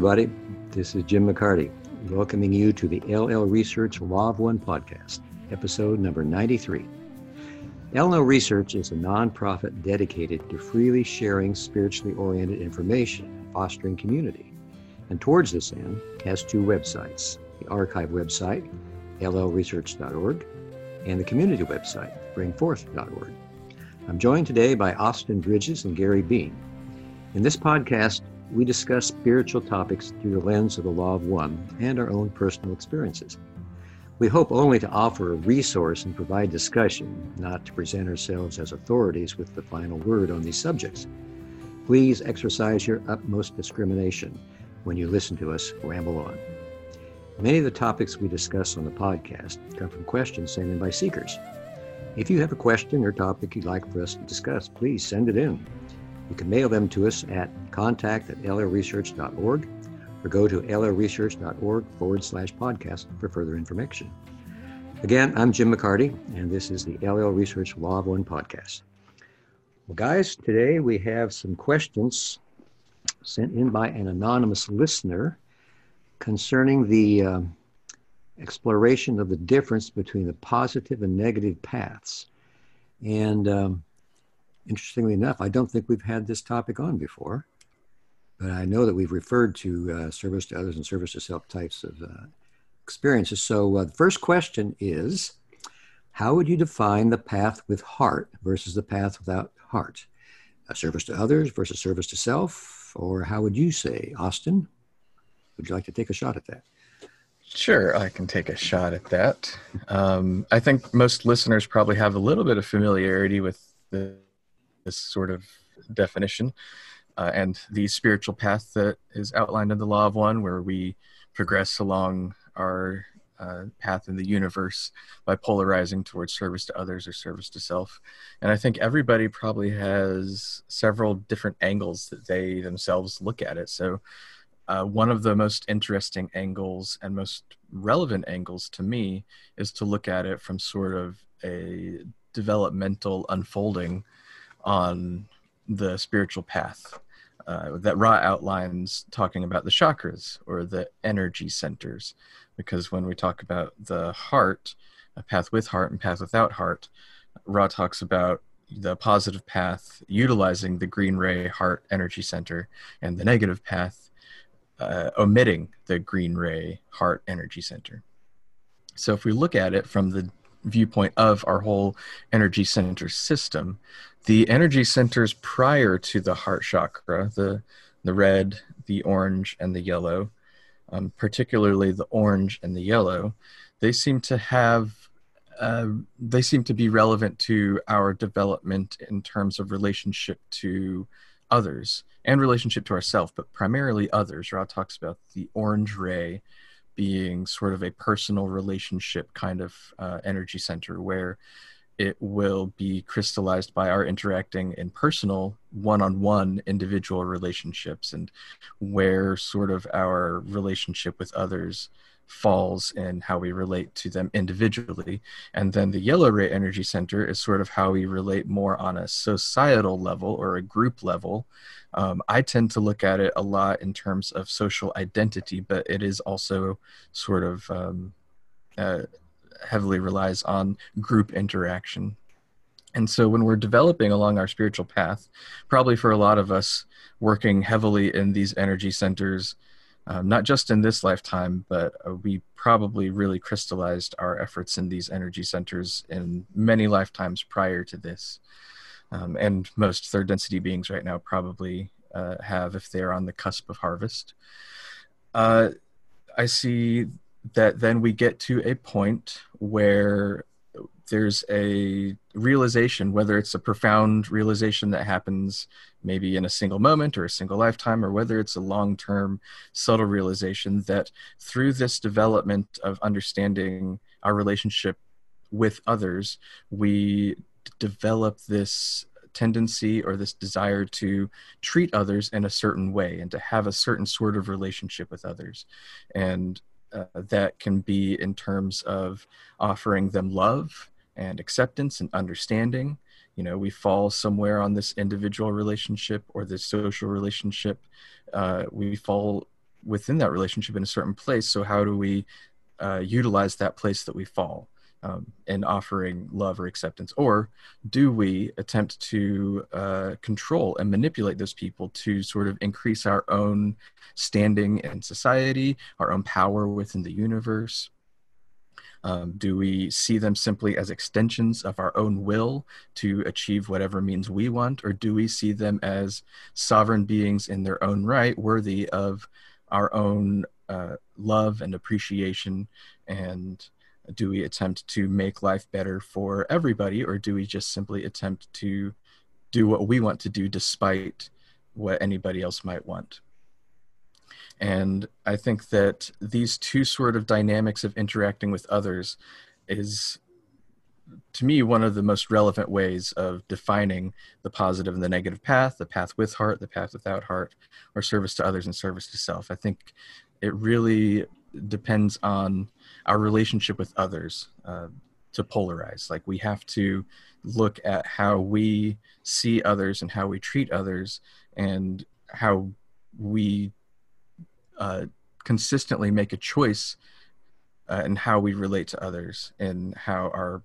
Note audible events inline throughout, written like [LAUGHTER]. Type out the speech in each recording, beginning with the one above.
Everybody. This is Jim McCarty, welcoming you to the LL Research Law of One podcast, episode number 93. LL Research is a nonprofit dedicated to freely sharing spiritually oriented information fostering community. And towards this end, has two websites the archive website, llresearch.org, and the community website, bringforth.org. I'm joined today by Austin Bridges and Gary Bean. In this podcast, we discuss spiritual topics through the lens of the law of one and our own personal experiences. We hope only to offer a resource and provide discussion, not to present ourselves as authorities with the final word on these subjects. Please exercise your utmost discrimination when you listen to us ramble on. Many of the topics we discuss on the podcast come from questions sent in by seekers. If you have a question or topic you'd like for us to discuss, please send it in. You can mail them to us at contact at llresearch.org or go to llresearch.org forward slash podcast for further information. Again, I'm Jim McCarty, and this is the LL Research Law of One podcast. Well, guys, today we have some questions sent in by an anonymous listener concerning the uh, exploration of the difference between the positive and negative paths. And um, interestingly enough, I don't think we've had this topic on before, but I know that we've referred to uh, service to others and service to self types of uh, experiences. So uh, the first question is How would you define the path with heart versus the path without heart? A service to others versus service to self? Or how would you say, Austin? Would you like to take a shot at that? Sure, I can take a shot at that. Um, I think most listeners probably have a little bit of familiarity with the this sort of definition. Uh, and the spiritual path that is outlined in the Law of One, where we progress along our uh, path in the universe by polarizing towards service to others or service to self. And I think everybody probably has several different angles that they themselves look at it. So, uh, one of the most interesting angles and most relevant angles to me is to look at it from sort of a developmental unfolding on the spiritual path uh, that Ra outlines talking about the chakras or the energy centers. Because when we talk about the heart, a path with heart and path without heart, Ra talks about the positive path utilizing the green ray heart energy center and the negative path uh, omitting the green ray heart energy center. So if we look at it from the viewpoint of our whole energy center system, the energy centers prior to the heart chakra, the the red, the orange, and the yellow, um, particularly the orange and the yellow, they seem to have uh, they seem to be relevant to our development in terms of relationship to others and relationship to ourselves, but primarily others. Ra talks about the orange ray being sort of a personal relationship kind of uh, energy center where it will be crystallized by our interacting in personal one-on-one individual relationships and where sort of our relationship with others falls and how we relate to them individually. And then the yellow ray energy center is sort of how we relate more on a societal level or a group level. Um, i tend to look at it a lot in terms of social identity but it is also sort of um, uh, heavily relies on group interaction. And so when we're developing along our spiritual path, probably for a lot of us working heavily in these energy centers, um, not just in this lifetime, but uh, we probably really crystallized our efforts in these energy centers in many lifetimes prior to this. Um, and most third density beings right now probably uh, have if they're on the cusp of harvest. Uh, I see that then we get to a point where there's a realization, whether it's a profound realization that happens maybe in a single moment or a single lifetime, or whether it's a long term subtle realization that through this development of understanding our relationship with others, we develop this tendency or this desire to treat others in a certain way and to have a certain sort of relationship with others. And uh, that can be in terms of offering them love and acceptance and understanding. You know, we fall somewhere on this individual relationship or this social relationship. Uh, we fall within that relationship in a certain place. So how do we uh, utilize that place that we fall um, in offering love or acceptance, or do we attempt to uh, control and manipulate those people to sort of increase our own standing in society, our own power within the universe? Um, do we see them simply as extensions of our own will to achieve whatever means we want, or do we see them as sovereign beings in their own right, worthy of our own uh, love and appreciation? And do we attempt to make life better for everybody, or do we just simply attempt to do what we want to do despite what anybody else might want? And I think that these two sort of dynamics of interacting with others is, to me, one of the most relevant ways of defining the positive and the negative path, the path with heart, the path without heart, or service to others and service to self. I think it really depends on our relationship with others uh, to polarize. Like we have to look at how we see others and how we treat others and how we uh, consistently make a choice uh, in how we relate to others and how our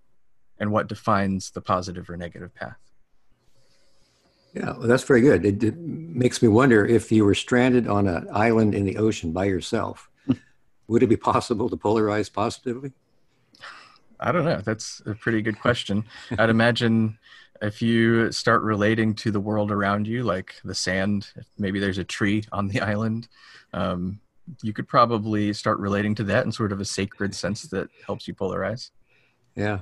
and what defines the positive or negative path. Yeah, well, that's very good. It, it, makes me wonder if you were stranded on an island in the ocean by yourself, would it be possible to polarize positively? I don't know. That's a pretty good question. I'd imagine if you start relating to the world around you, like the sand, maybe there's a tree on the [LAUGHS] island, um, you could probably start relating to that in sort of a sacred sense that helps you polarize. Yeah.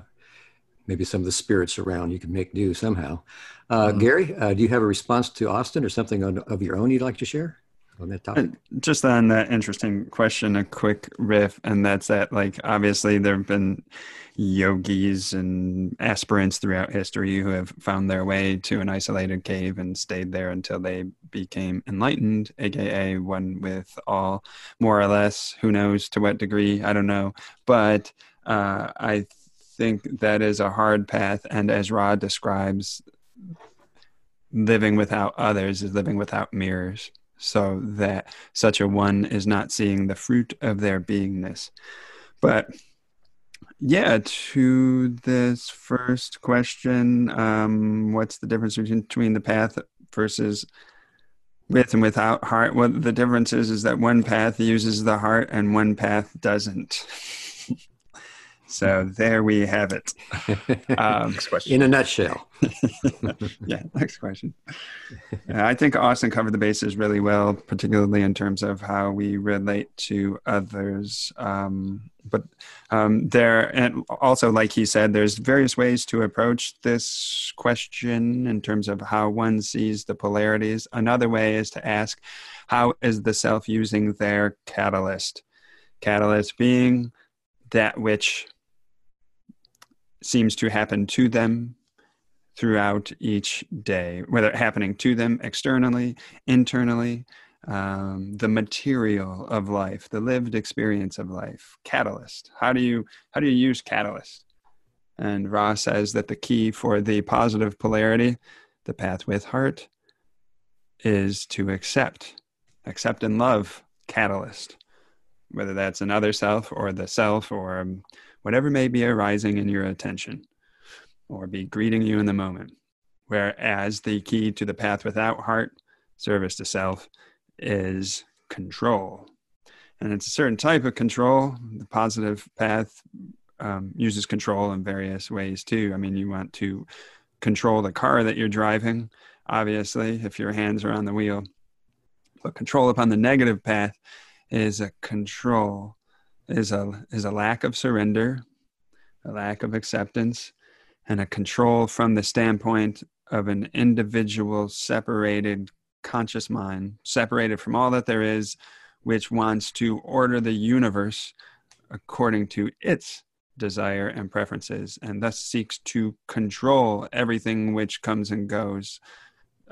Maybe some of the spirits around you can make do somehow. Uh, mm-hmm. Gary, uh, do you have a response to Austin or something on, of your own you'd like to share? On that topic? Just on that interesting question, a quick riff, and that's that like obviously there have been yogis and aspirants throughout history who have found their way to an isolated cave and stayed there until they became enlightened, aka one with all more or less, who knows to what degree, I don't know. But uh, I think that is a hard path, and as Ra describes, living without others is living without mirrors so that such a one is not seeing the fruit of their beingness. But yeah, to this first question, um, what's the difference between the path versus with and without heart? What the difference is is that one path uses the heart and one path doesn't. So there we have it. Um, next question. In a nutshell. [LAUGHS] yeah, next question. Uh, I think Austin covered the bases really well, particularly in terms of how we relate to others. Um, but um, there, and also, like he said, there's various ways to approach this question in terms of how one sees the polarities. Another way is to ask, how is the self using their catalyst? Catalyst being that which seems to happen to them throughout each day, whether happening to them externally, internally, um, the material of life, the lived experience of life, catalyst. How do you how do you use catalyst? And Ra says that the key for the positive polarity, the path with heart, is to accept, accept and love catalyst, whether that's another self or the self or whatever may be arising in your attention or be greeting you in the moment. Whereas the key to the path without heart, service to self, is control. And it's a certain type of control. The positive path um, uses control in various ways too. I mean, you want to control the car that you're driving, obviously, if your hands are on the wheel. But control upon the negative path is a control is a is a lack of surrender, a lack of acceptance, and a control from the standpoint of an individual separated conscious mind, separated from all that there is, which wants to order the universe according to its desire and preferences, and thus seeks to control everything which comes and goes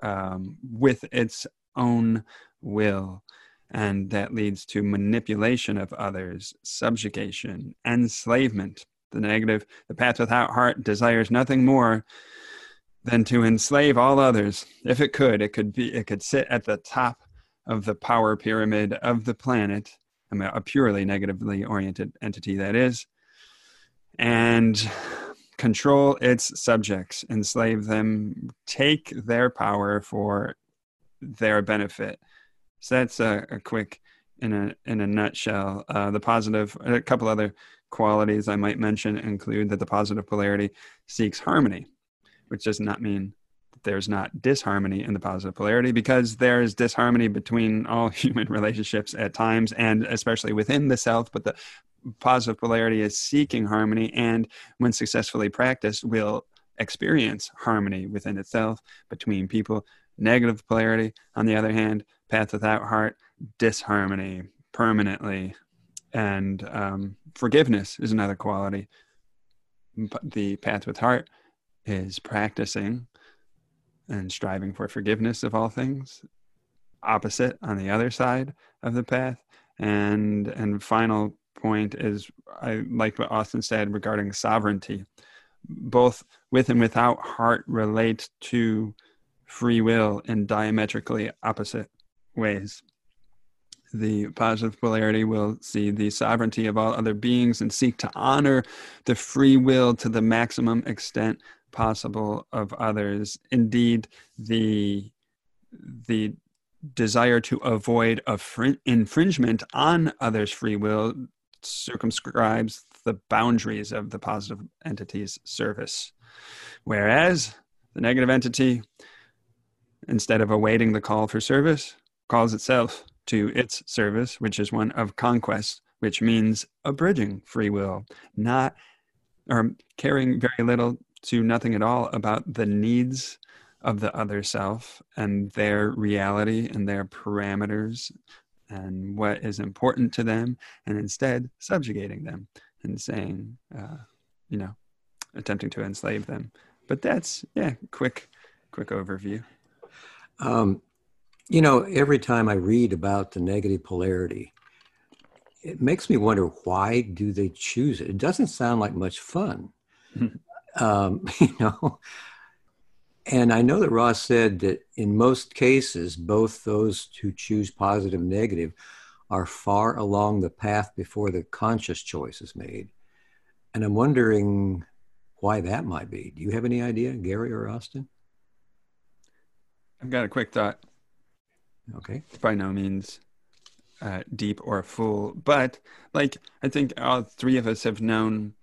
um, with its own will and that leads to manipulation of others, subjugation, enslavement. The negative, the path without heart desires nothing more than to enslave all others. If it could, it could be it could sit at the top of the power pyramid of the planet, I mean, a purely negatively oriented entity that is, and control its subjects, enslave them, take their power for their benefit. So that's a, a quick, in a in a nutshell. Uh, the positive, a couple other qualities I might mention include that the positive polarity seeks harmony, which does not mean that there's not disharmony in the positive polarity because there is disharmony between [LAUGHS] all human relationships at times and especially within the self but the positive polarity is seeking harmony and when successfully practiced will experience harmony within itself between people negative polarity on the other hand path without heart disharmony permanently and um, forgiveness is another quality. The path with heart is practicing and striving for forgiveness of all things opposite on the other side of the path. And and final point is i like what austin said regarding sovereignty. Both with and without heart relate to free will in diametrically opposite ways the positive polarity will see the sovereignty of all other beings and seek to honor the free will to the maximum extent possible of others. Indeed, the the desire to avoid fr- infringement on others' free will circumscribes the boundaries of the positive entity's service. Whereas the negative entity, instead of awaiting the call for service, calls itself to its service, which is one of conquest, which means abridging free will, not or caring very little to nothing at all about the needs of the other self and their reality and their parameters and what is important to them, and instead subjugating them and saying, uh, you know, attempting to enslave them. But that's, yeah, quick, quick overview. Um, you know, every time I read about the negative polarity, it makes me wonder why do they choose it? It doesn't sound like much fun. [LAUGHS] um, [LAUGHS] you know. And I know that Ra said that in most cases, both those who choose positive and negative are far along the path before the conscious choice is made. And I'm wondering why that might be. Do you have any idea, Gary or Austin? I've got a quick thought. Okay. By no means uh, deep or full, but like I think all three of us have known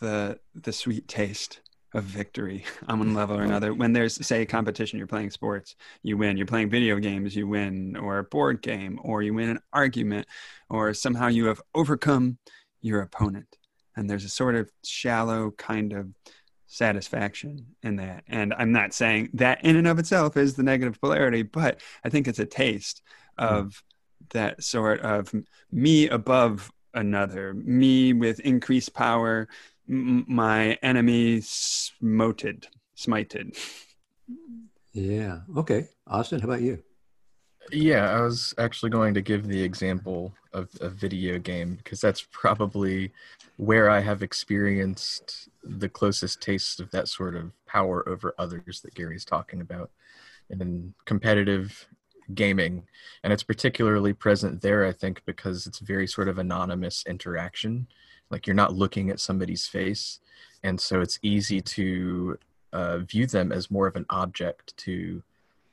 the the sweet taste of victory [LAUGHS] on one level or another. When there's say a competition, you're playing sports, you win. You're playing video games, you win, or a board game, or you win an argument, or somehow you have overcome your opponent. And there's a sort of shallow kind of satisfaction in that. And I'm not saying that in and of itself is the negative polarity, but I think it's a taste hmm. of that sort of me above another, me with increased power, my enemy smoted, smited. Yeah. Okay. Austin, how about you? Yeah, I was actually going to give the example of a video game because that's probably where I have experienced the closest taste of that sort of power over others that Gary's talking about in competitive gaming. And it's particularly present there, I think, because it's very sort of anonymous interaction. Like you're not looking at somebody's face. And so it's easy to uh, view them as more of an object to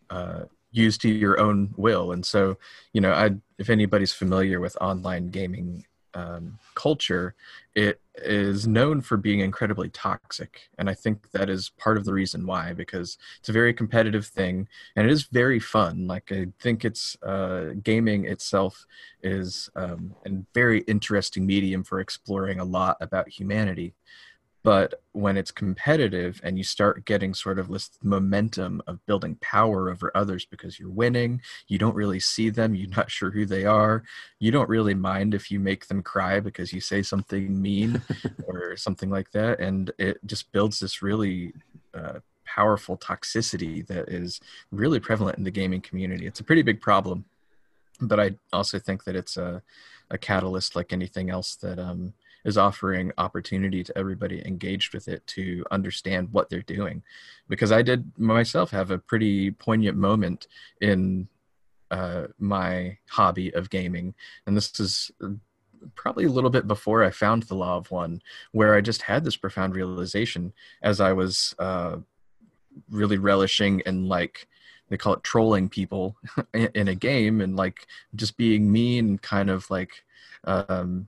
uh, use to your own will. And so you know I, if anybody's familiar with online gaming um, culture, it is known for being incredibly toxic. And I think that is part of the reason why, because it's a very competitive thing and it is very fun. Like, I think it's uh, gaming itself is um, a very interesting medium for exploring a lot about humanity. But when it's competitive and you start getting sort of this momentum of building power over others because you're winning, you don't really see them, you're not sure who they are, you don't really mind if you make them cry because you say something mean [LAUGHS] or something like that. And it just builds this really uh, powerful toxicity that is really prevalent in the gaming community. It's a pretty big problem. But I also think that it's a, a catalyst like anything else that um, is offering opportunity to everybody engaged with it to understand what they're doing. Because i did myself have a pretty poignant moment in uh, my hobby of gaming, and this is probably a little bit before I found the Law of One, where I just had this profound realization as I was uh, really relishing and like they call it trolling people [LAUGHS] in a game and like just being mean and kind of like um,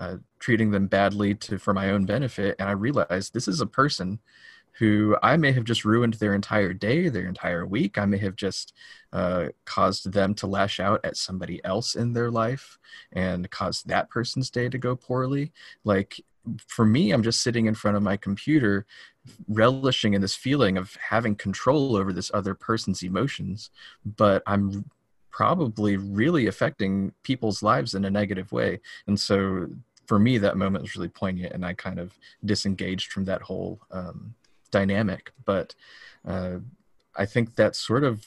uh, treating them badly to for my own benefit and i realized this is a person who i may have just ruined their entire day their entire week. I may have just uh, caused them to lash out at somebody else in their life and caused that person's day to go poorly. Like for me i'm just sitting in front of my computer relishing in this feeling of having control over this other person's emotions but i'm probably really affecting people's lives in a negative way. And so for me that moment was really poignant and i kind of disengaged from that whole um, dynamic. But uh, i think that sort of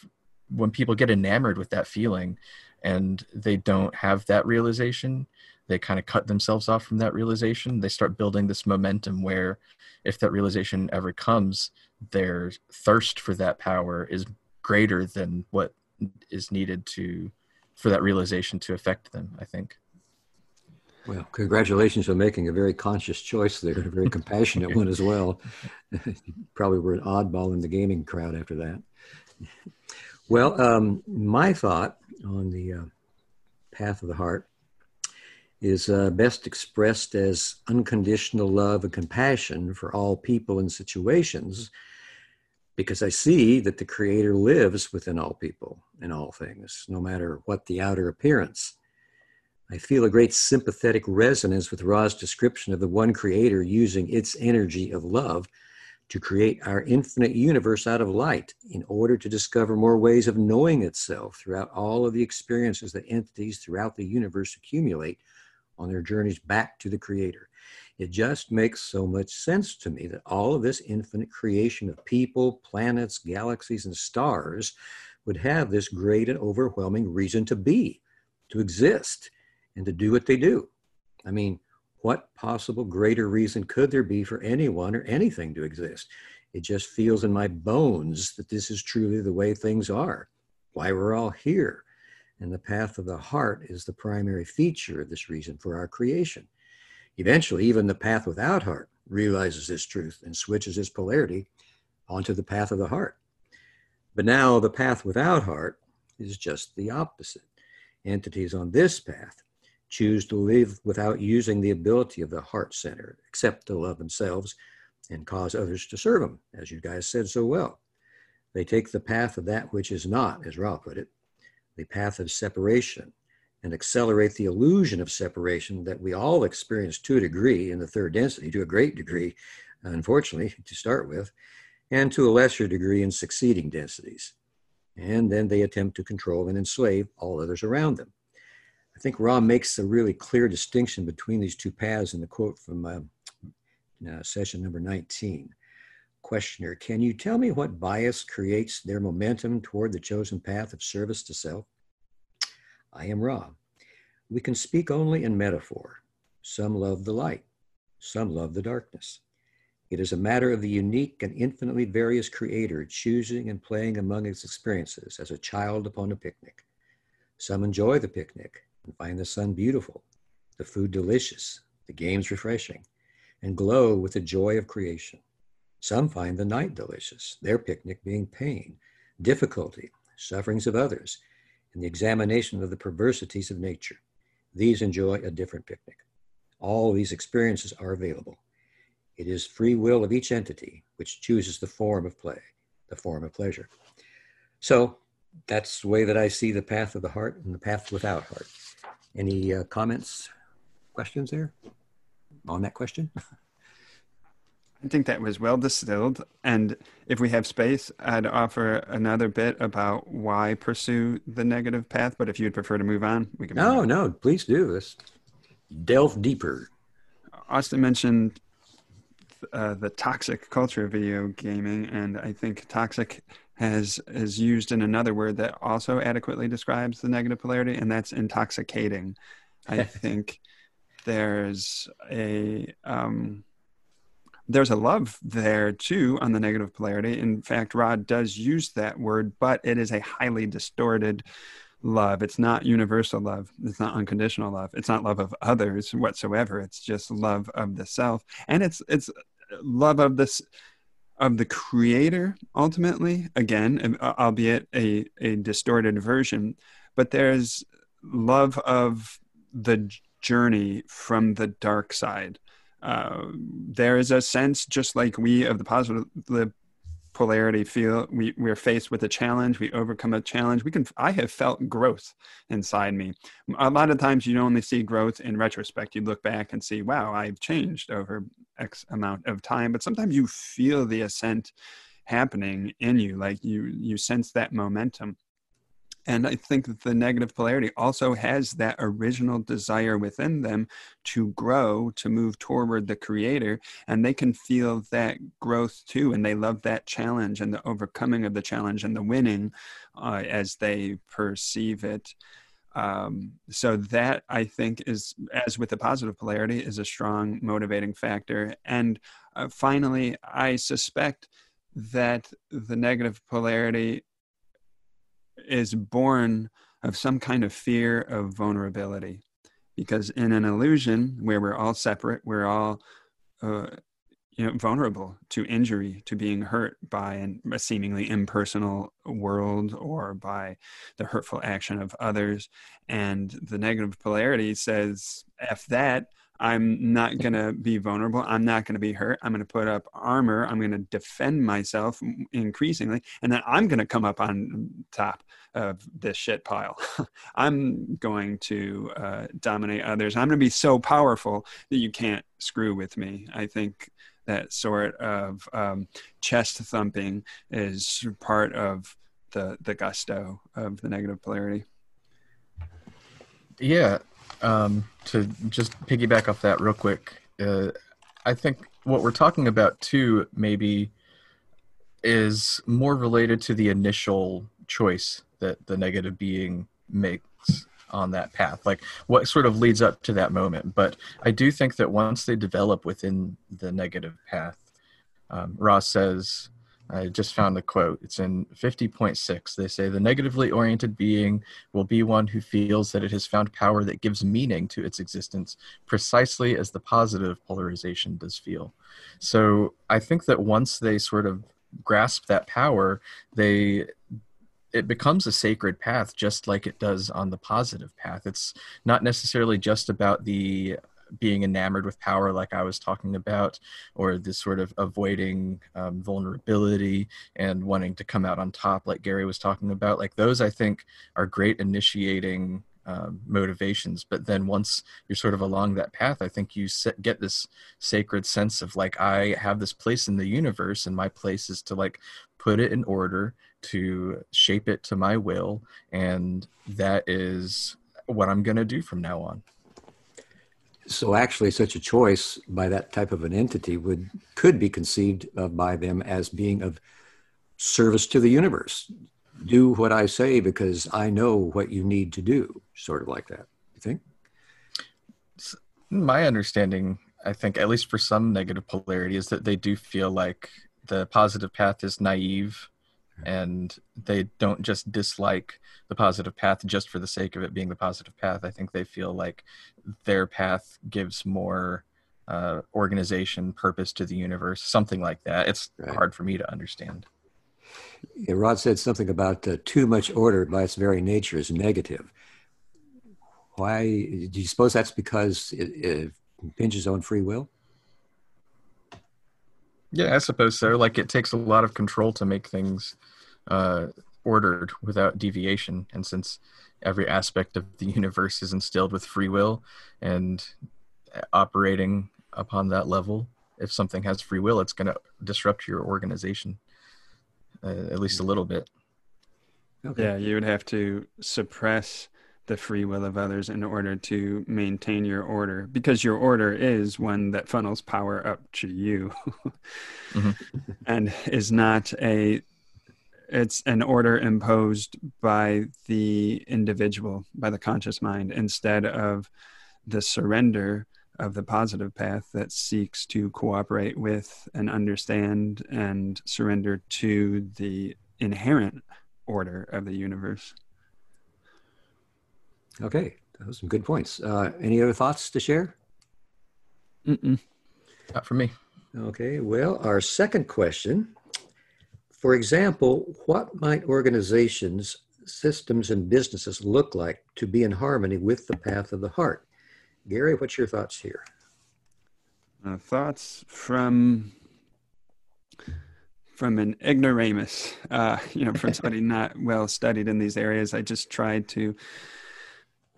when people get enamored with that feeling and they don't have that realization they kind of cut themselves off from that realization. They start building this momentum where if that realization ever comes their thirst for that power is greater than what is needed to for that realization to affect them i think well congratulations on making a very conscious choice there a very compassionate one as well [LAUGHS] probably were an oddball in the gaming crowd after that well um, my thought on the uh, path of the heart is uh, best expressed as unconditional love and compassion for all people and situations because I see that the Creator lives within all people and all things, no matter what the outer appearance. I feel a great sympathetic resonance with Ra's description of the one Creator using its energy of love to create our infinite universe out of light in order to discover more ways of knowing itself throughout all of the experiences that entities throughout the universe accumulate on their journeys back to the Creator. It just makes so much sense to me that all of this infinite creation of people, planets, galaxies, and stars would have this great and overwhelming reason to be, to exist, and to do what they do. I mean, what possible greater reason could there be for anyone or anything to exist? It just feels in my bones that this is truly the way things are, why we're all here and the path of the heart is the primary feature of this reason for our creation. Eventually, even the path without heart realizes this truth and switches its polarity onto the path of the heart. But now the path without heart is just the opposite. Entities on this path choose to live without using the ability of the heart center, except to love themselves and cause others to serve them, as you guys said so well. They take the path of that which is not, as Ra put it, the path of separation and accelerate the illusion of separation that we all experience to a degree in the third density, to a great degree, unfortunately, [LAUGHS] to start with, and to a lesser degree in succeeding densities. And then they attempt to control and enslave all others around them. I think Ra makes a really clear distinction between these two paths in the quote from uh, uh, session number 19. Questioner, can you tell me what bias creates their momentum toward the chosen path of service to self? I am Ra. We can speak only in metaphor. Some love the light, some love the darkness. It is a matter of the unique and infinitely various creator choosing and playing among its experiences as a child upon a picnic. Some enjoy the picnic and find the sun beautiful, the food delicious, the games refreshing, and glow with the joy of creation. Some find the night delicious, their picnic being pain, difficulty, sufferings of others, and the examination of the perversities of nature. These enjoy a different picnic. All these experiences are available. It is free will of each entity which chooses the form of play, the form of pleasure. So that's the way that I see the path of the heart and the path without heart. Any uh, comments, questions there on that question? [LAUGHS] I think that was well distilled. And if we have space, I'd offer another bit about why pursue the negative path. But if you'd prefer to move on, we can. No, no, please do. Let's delve deeper. Austin mentioned uh, the toxic culture of video gaming, and I think toxic has is used in another word that also adequately describes the negative polarity, and that's intoxicating. I [LAUGHS] think there's a um, there's a love there too on the negative polarity. In fact, Ra does use that word, but it is a highly distorted love. It's not universal love. It's not unconditional love. It's not love of others whatsoever. It's just love of the self, and it's it's love of this of the creator ultimately. Again, albeit a a distorted version, but there's love of the journey from the dark side. Uh, there is a sense, just like we of the positive, the polarity feel we we're faced with a challenge we overcome a challenge we can i have felt growth inside me. A lot of times you only see growth in retrospect. You look back and see wow i've changed over x amount of time. But sometimes you feel the ascent happening in you like you you sense that momentum and I think that the negative polarity also has that original desire within them to grow, to move toward the creator. And they can feel that growth too. And they love that challenge and the overcoming of the challenge and the winning uh, as they perceive it. Um, so that I think is, as with the positive polarity, is a strong motivating factor. And uh, finally, I suspect that the negative polarity is born of some kind of fear of vulnerability. Because in an illusion where we're all separate, we're all uh, you know, vulnerable to injury, to being hurt by an, a seemingly impersonal world or by the hurtful action of others. And the negative polarity says, F that, I'm not going to be vulnerable. I'm not going to be hurt. I'm going to put up armor. I'm going to defend myself increasingly. And then I'm going to come up on top of this shit pile. [LAUGHS] I'm going to uh, dominate others. I'm going to be so powerful that you can't screw with me. I think that sort of um, chest thumping is part of the, the gusto of the negative polarity. Yeah, um, to just piggyback off that real quick, uh, I think what we're talking about too, maybe, is more related to the initial choice that the negative being makes on that path like what sort of leads up to that moment. But i do think that once they develop within the negative path um, Ra says I just found the quote. It's in 50.6. They say the negatively oriented being will be one who feels that it has found power that gives meaning to its existence, precisely as the positive polarization does feel. So I think that once they sort of grasp that power, they it becomes a sacred path just like it does on the positive path. It's not necessarily just about the being enamored with power, like I was talking about, or this sort of avoiding um, vulnerability and wanting to come out on top, like Gary was talking about. Like those, I think, are great initiating um, motivations. But then once you're sort of along that path, I think you set, get this sacred sense of like, I have this place in the universe, and my place is to like put it in order, to shape it to my will. And that is what I'm going to do from now on so actually such a choice by that type of an entity would could be conceived of by them as being of service to the universe. Do what i say because i know what you need to do sort of like that. You think? My understanding i think at least for some negative polarity is that they do feel like the positive path is naive and they don't just dislike the positive path just for the sake of it being the positive path. I think they feel like their path gives more uh, organization, purpose to the universe, something like that. It's right. hard for me to understand. Yeah, Ra said something about uh, too much order by its very nature is negative. Why do you suppose that's because it, it impinges on free will? Yeah, I suppose so. Like it takes a lot of control to make things uh, ordered without deviation. And since every aspect of the [LAUGHS] universe is instilled with free will and operating upon that level, if something has free will, it's going to disrupt your organization uh, at least a little bit. Okay. Yeah, you would have to suppress the free will of others in order to maintain your order because your order is one that funnels power up to you mm-hmm. [LAUGHS] and is not a it's an order imposed by the individual by the conscious mind instead of the surrender of the positive path that seeks to cooperate with and understand and surrender to the inherent order of the universe Okay, those are some good points. Uh, any other thoughts to share? Mm-mm. Not for me. Okay, well, our second question for example, what might organizations, systems, and businesses look like to be in harmony with the path of the heart? Gary, what's your thoughts here? Uh, thoughts from from an ignoramus, uh, you know, from somebody [LAUGHS] not well studied in these areas. I just tried to.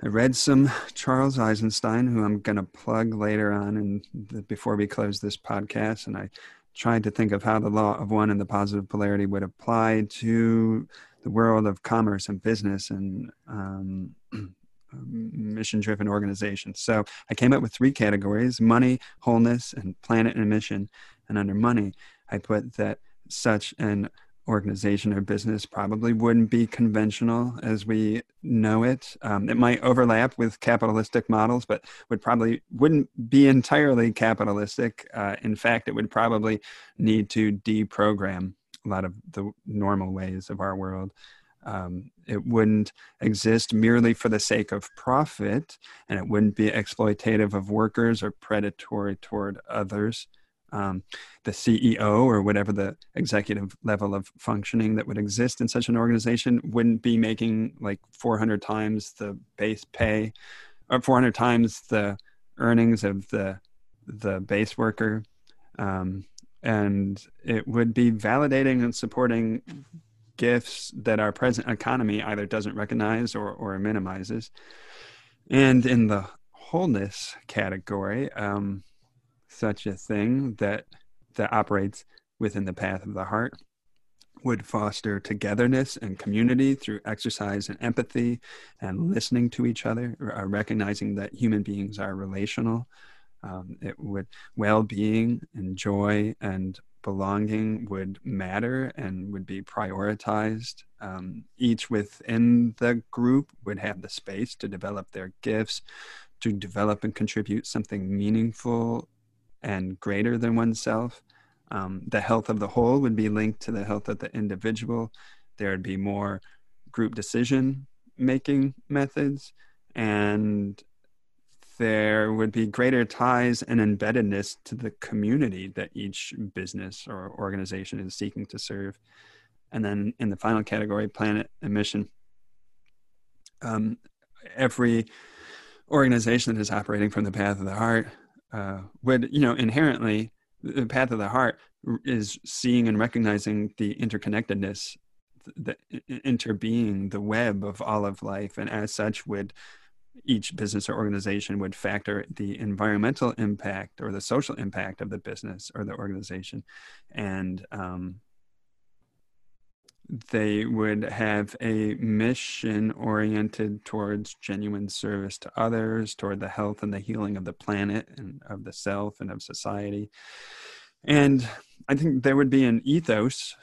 I read some Charles Eisenstein, who I'm going to plug later on, and before we close this podcast, and I tried to think of how the law of one and the positive polarity would apply to the world of commerce and business and um, [CLEARS THROAT] mission driven organizations. So I came up with three categories money, wholeness, and planet and mission. And under money, I put that such an organization or business probably wouldn't be conventional as we know it. Um, it might overlap with capitalistic models, but would probably wouldn't be entirely capitalistic. Uh, in fact, it would probably need to deprogram a lot of the normal ways of our world. Um, it wouldn't exist merely for the sake of profit, and it wouldn't be exploitative of workers or predatory toward others um, the CEO or whatever the executive level of functioning that would exist in such an organization wouldn't be making like 400 times the base pay or 400 times the earnings of the the base worker. Um, and it would be validating and supporting gifts that our present economy either doesn't recognize or, or minimizes. And in the wholeness category um, such a thing that that operates within the path of the heart would foster togetherness and community through exercise and empathy and listening to each other, uh, recognizing that human beings are relational. Um, it would well-being and joy and belonging would matter and would be prioritized. Um, each within the group would have the space to develop their gifts, to develop and contribute something meaningful and greater than oneself. Um, the health of the whole would be linked to the health of the individual. There would be more group decision making methods, and there would be greater ties and embeddedness to the community that each business or organization is seeking to serve. And then in the final category, planet and mission. Um, every organization that is operating from the path of the heart uh, would you know inherently the path of the heart is seeing and recognizing the interconnectedness the interbeing the web of all of life. And as such would each business or organization would factor the environmental impact or the social impact of the business or the organization. And um, they would have a mission oriented towards genuine service to others, toward the health and the healing of the planet and of the self and of society. And I think there would be an ethos,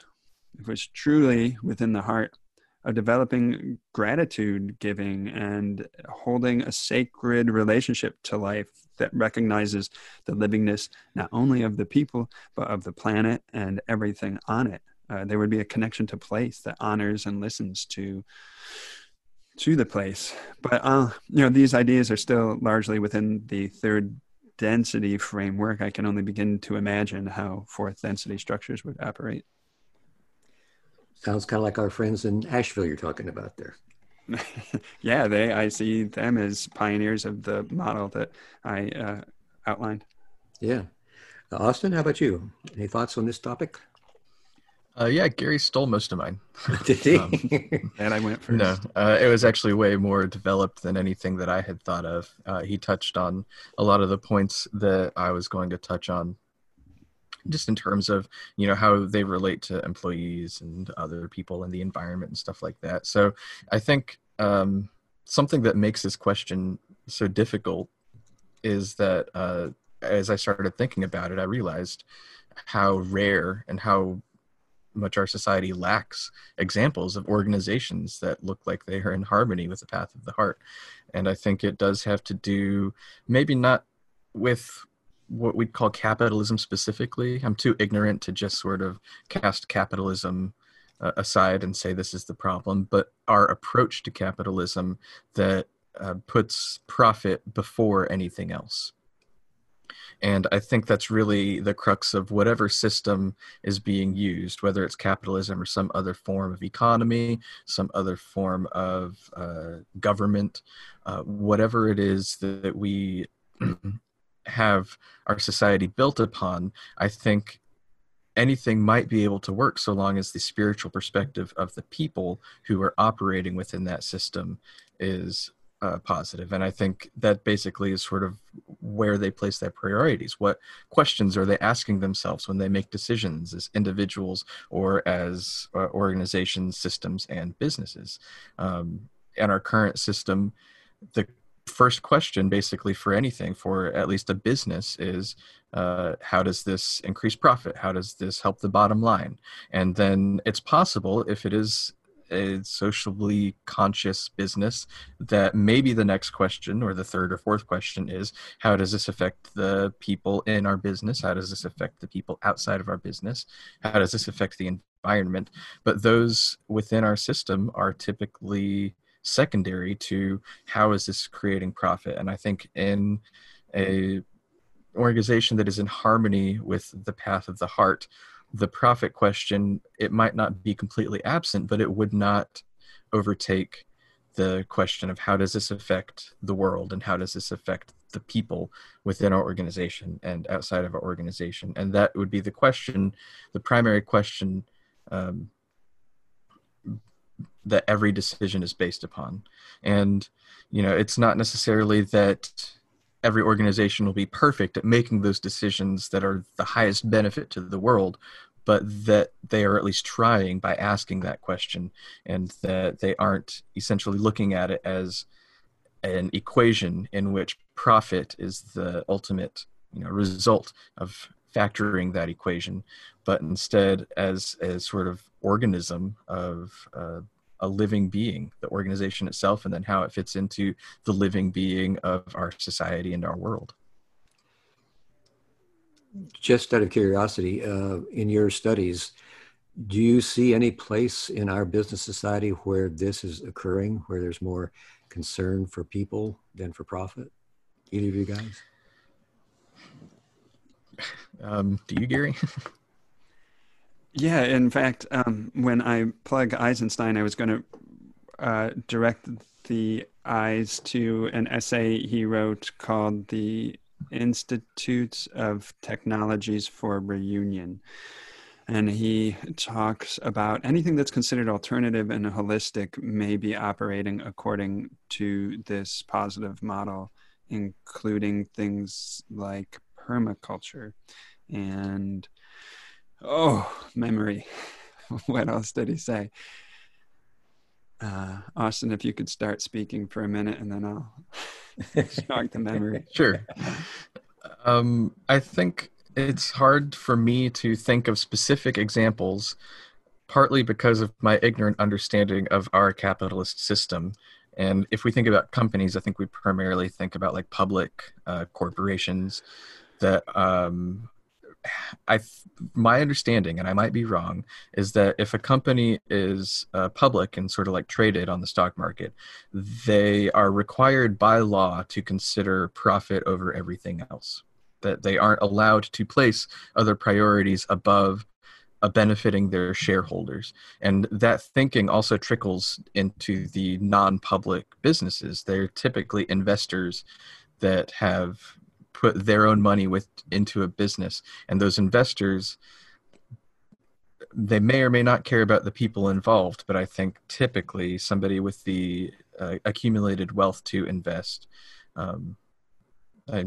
which truly within the heart of developing gratitude giving and holding a sacred relationship to life that recognizes the livingness not only of the people, but of the planet and everything on it uh, there would be a connection to place that honors and listens to to the place. But uh, you know these ideas are still largely within the third density framework. I can only begin to imagine how fourth density structures would operate. Sounds kind of like our friends in asheville you're talking about there. [LAUGHS] Yeah they i see them as pioneers of the model that i uh, outlined. Yeah. Austin how about you? Any thoughts on this topic uh, yeah, Gary stole most of mine. [LAUGHS] [LAUGHS] Did he? um, and I went first. No, uh, it was actually way more developed than anything that I had thought of. Uh, he touched on a lot of the points that I was going to touch on, just in terms of you know how they relate to employees and other people and the environment and stuff like that. So I think um, something that makes this question so difficult is that uh, as I started thinking about it, I realized how rare and how much our society lacks examples of organizations that look like they are in harmony with the path of the heart. And I think it does have to do maybe not with what we'd call capitalism specifically. I'm too ignorant to just sort of cast capitalism uh, aside and say this is the problem, but our approach to capitalism that uh, puts profit before anything else. And I think that's really the crux of whatever system is being used, whether it's capitalism or some other form of economy, some other form of uh, government, uh, whatever it is that we [CLEARS THROAT] have our society built upon. I think anything might be able to work so long as the spiritual perspective of the people who are operating within that system is uh, positive. And I think that basically is sort of where they place their priorities. What questions are they asking themselves when they make decisions as individuals or as uh, organizations, systems, and businesses? Um, in our current system, the first question basically for anything for at least a business is uh, how does this increase profit how does this help the bottom line and then it's possible if it is a socially conscious business that maybe the next question or the third or fourth question is how does this affect the people in our business? How does this affect the people outside of our business? How does this affect the environment? But those within our system are typically secondary to how is this creating profit? And i think in a organization that is in harmony with the path of the heart the profit question, it might not be completely absent, but it would not overtake the question of how does this affect the world and how does this affect the people within our organization and outside of our organization. And that would be the question, the primary question um, that every decision is based upon. And, you know, it's not necessarily that every organization will be perfect at making those decisions that are the highest benefit to the world but that they are at least trying by asking that question and that they aren't essentially looking at it as an equation in which profit is the ultimate you know result of factoring that equation but instead as a sort of organism of uh, a living being, the organization itself, and then how it fits into the living being of our society and our world. Just out of curiosity, uh, in your studies, do you see any place in our business society where this is occurring, where there's more concern for people than for profit? Either of you guys? Um, do you, Gary? [LAUGHS] Yeah, in fact, um, when I plug Eisenstein, I was going to uh, direct the eyes to an essay he wrote called The Institutes of Technologies for Reunion. And he talks about anything that's considered alternative and holistic may be operating according to this positive model, including things like permaculture and Oh, memory. [LAUGHS] what else did he say? Uh, Austin, if you could start speaking for a minute and then I'll [LAUGHS] jog the memory. [LAUGHS] Sure. Um, I think it's hard for me to think of specific examples, partly because of my ignorant understanding of our capitalist system. And if we think about companies, I think we primarily think about like public uh, corporations that um, I my understanding, and I might be wrong, is that if a company is uh, public and sort of like traded on the stock market, they are required by law to consider profit over everything else. That they aren't allowed to place other priorities above uh, benefiting their shareholders. And that thinking also trickles into the non-public businesses. They're typically investors that have put their own money with into a business. And those investors they may or may not care about the people involved but i think typically somebody with the uh, accumulated wealth to invest um, i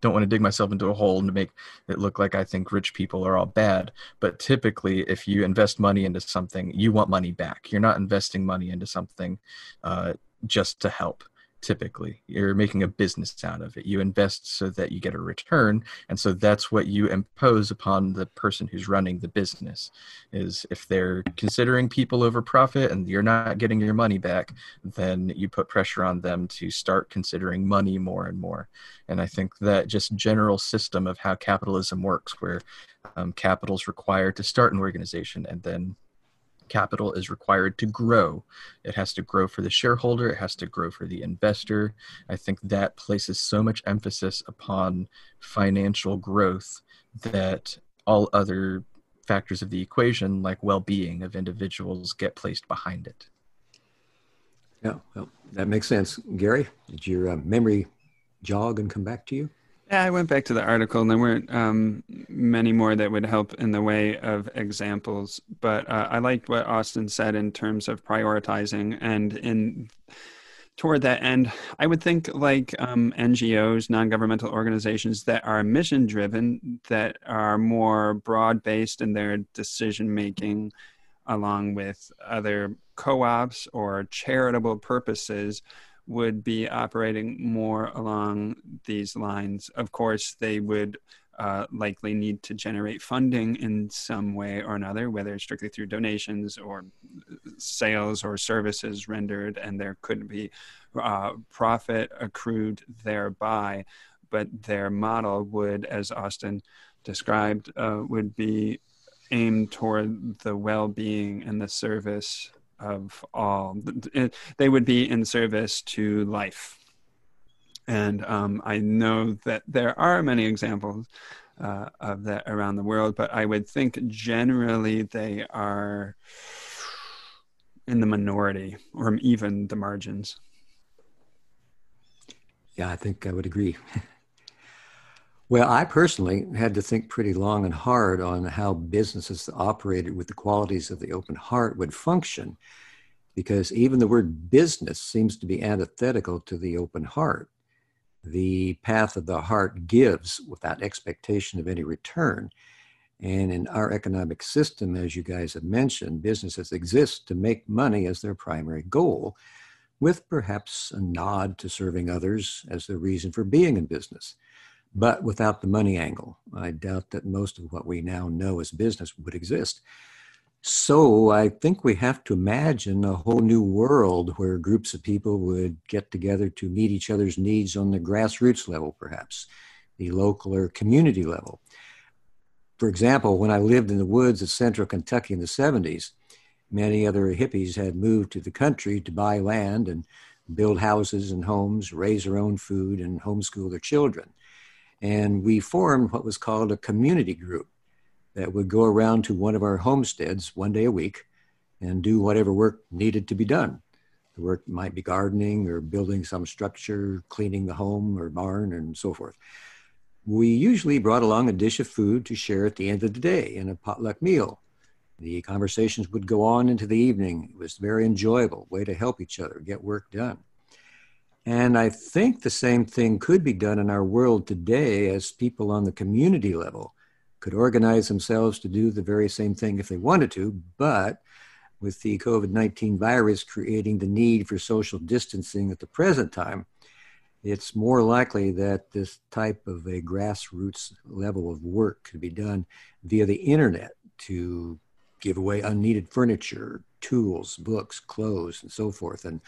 don't want to dig myself into a hole and make it look like i think rich people are all bad but typically if you invest money into something you want money back. You're not investing money into something uh, just to help typically. You're making a business out of it. You invest so that you get a return and so that's what you impose upon the person who's running the business is if they're considering people over profit and you're not getting your money back then you put pressure on them to start considering money more and more. And i think that just general system of how capitalism works where um, capital is required to start an organization and then capital is required to grow. It has to grow for the shareholder, it has to grow for the investor. I think that places so much emphasis upon financial growth that all other factors of the equation, like well being of individuals, get placed behind it. Yeah, well, that makes sense. Gary, did your uh, memory jog and come back to you? Yeah, I went back to the article, and there weren't um, many more that would help in the way of examples. But uh, I liked what Austin said in terms of prioritizing, and in toward that end, I would think like um, NGOs, non-governmental organizations that are mission-driven, that are more broad-based in their decision making, along with other co-ops or charitable purposes would be operating more along these lines. Of course, they would uh, likely need to generate funding in some way or another, whether strictly through donations or sales or services rendered, and there could be uh, profit accrued thereby. But their model would, as Austin described, uh, would be aimed toward the well being and the service of all. They would be in service to life. And um, I know that there are many examples uh, of that around the world, but I would think generally they are in the minority or even the margins. Yeah, I think I would agree. [LAUGHS] Well, I personally had to think pretty long and hard on how businesses that operated with the qualities of the open heart would function, because even the word business seems to be antithetical to the open heart. The path of the heart gives without expectation of any return. And in our economic system, as you guys have mentioned, businesses exist to make money as their primary goal, with perhaps a nod to serving others as the reason for being in business but without the money angle. I doubt that most of what we now know as business would exist. So I think we have to imagine a whole new world where groups of people would get together to meet each other's needs on the grassroots level, perhaps, the local or community level. For example, when I lived in the woods of central Kentucky in the 70s, many other hippies had moved to the country to buy land and build houses and homes, raise their own food, and homeschool their children. And we formed what was called a community group that would go around to one of our homesteads one day a week and do whatever work needed to be done. The work might be gardening or building some structure, cleaning the home or barn, and so forth. We usually brought along a dish of food to share at the end of the day in a potluck meal. The conversations would go on into the evening. It was very enjoyable way to help each other get work done. And I think the same thing could be done in our world today as people on the community level could organize themselves to do the very same thing if they wanted to. But with the COVID 19 virus creating the need for social distancing at the present time, it's more likely that this type of a grassroots level of work could be done via the internet to give away unneeded furniture, tools, books, clothes, and so forth. And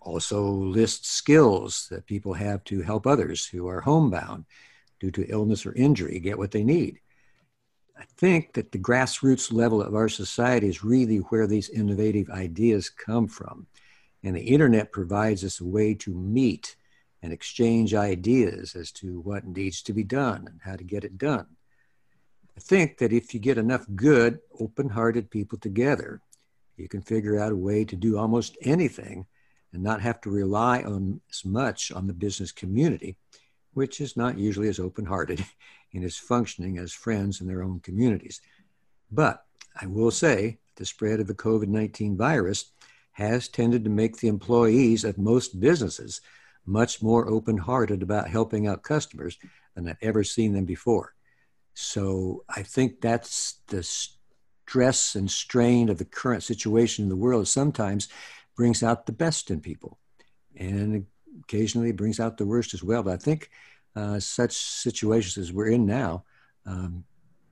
also list skills that people have to help others who are homebound due to illness or injury get what they need. I think that the grassroots level of our society is really where these innovative ideas come from. And the internet provides us a way to meet and exchange ideas as to what needs to be done and how to get it done. I think that if you get enough good, open hearted people together, you can figure out a way to do almost anything and not have to rely on as much on the business community, which is not usually as open hearted [LAUGHS] and is functioning as friends in their own communities. But I will say the spread of the COVID 19 virus has tended to make the employees of most businesses much more open hearted about helping out customers than I've ever seen them before. So I think that's the stress and strain of the current situation in the world. Sometimes brings out the best in people and occasionally brings out the worst as well. But I think uh, such situations as we're in now um,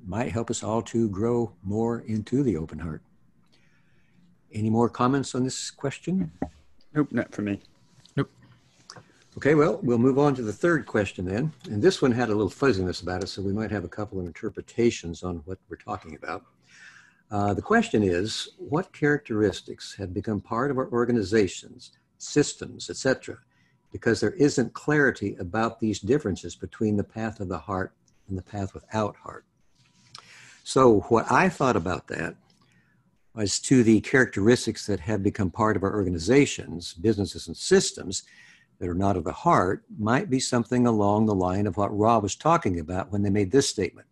might help us all to grow more into the open heart. Any more comments on this question? Nope, not for me. Nope. Okay, well, we'll move on to the third question then. And this one had a little fuzziness about it, so we might have a couple of interpretations on what we're talking about. Uh, the question is what characteristics have become part of our organizations, systems, etc., because there isn't clarity about these differences between the path of the heart and the path without heart. So, what I thought about that as to the characteristics that have become part of our organizations, businesses, and systems that are not of the heart might be something along the line of what Ra was talking about when they made this statement.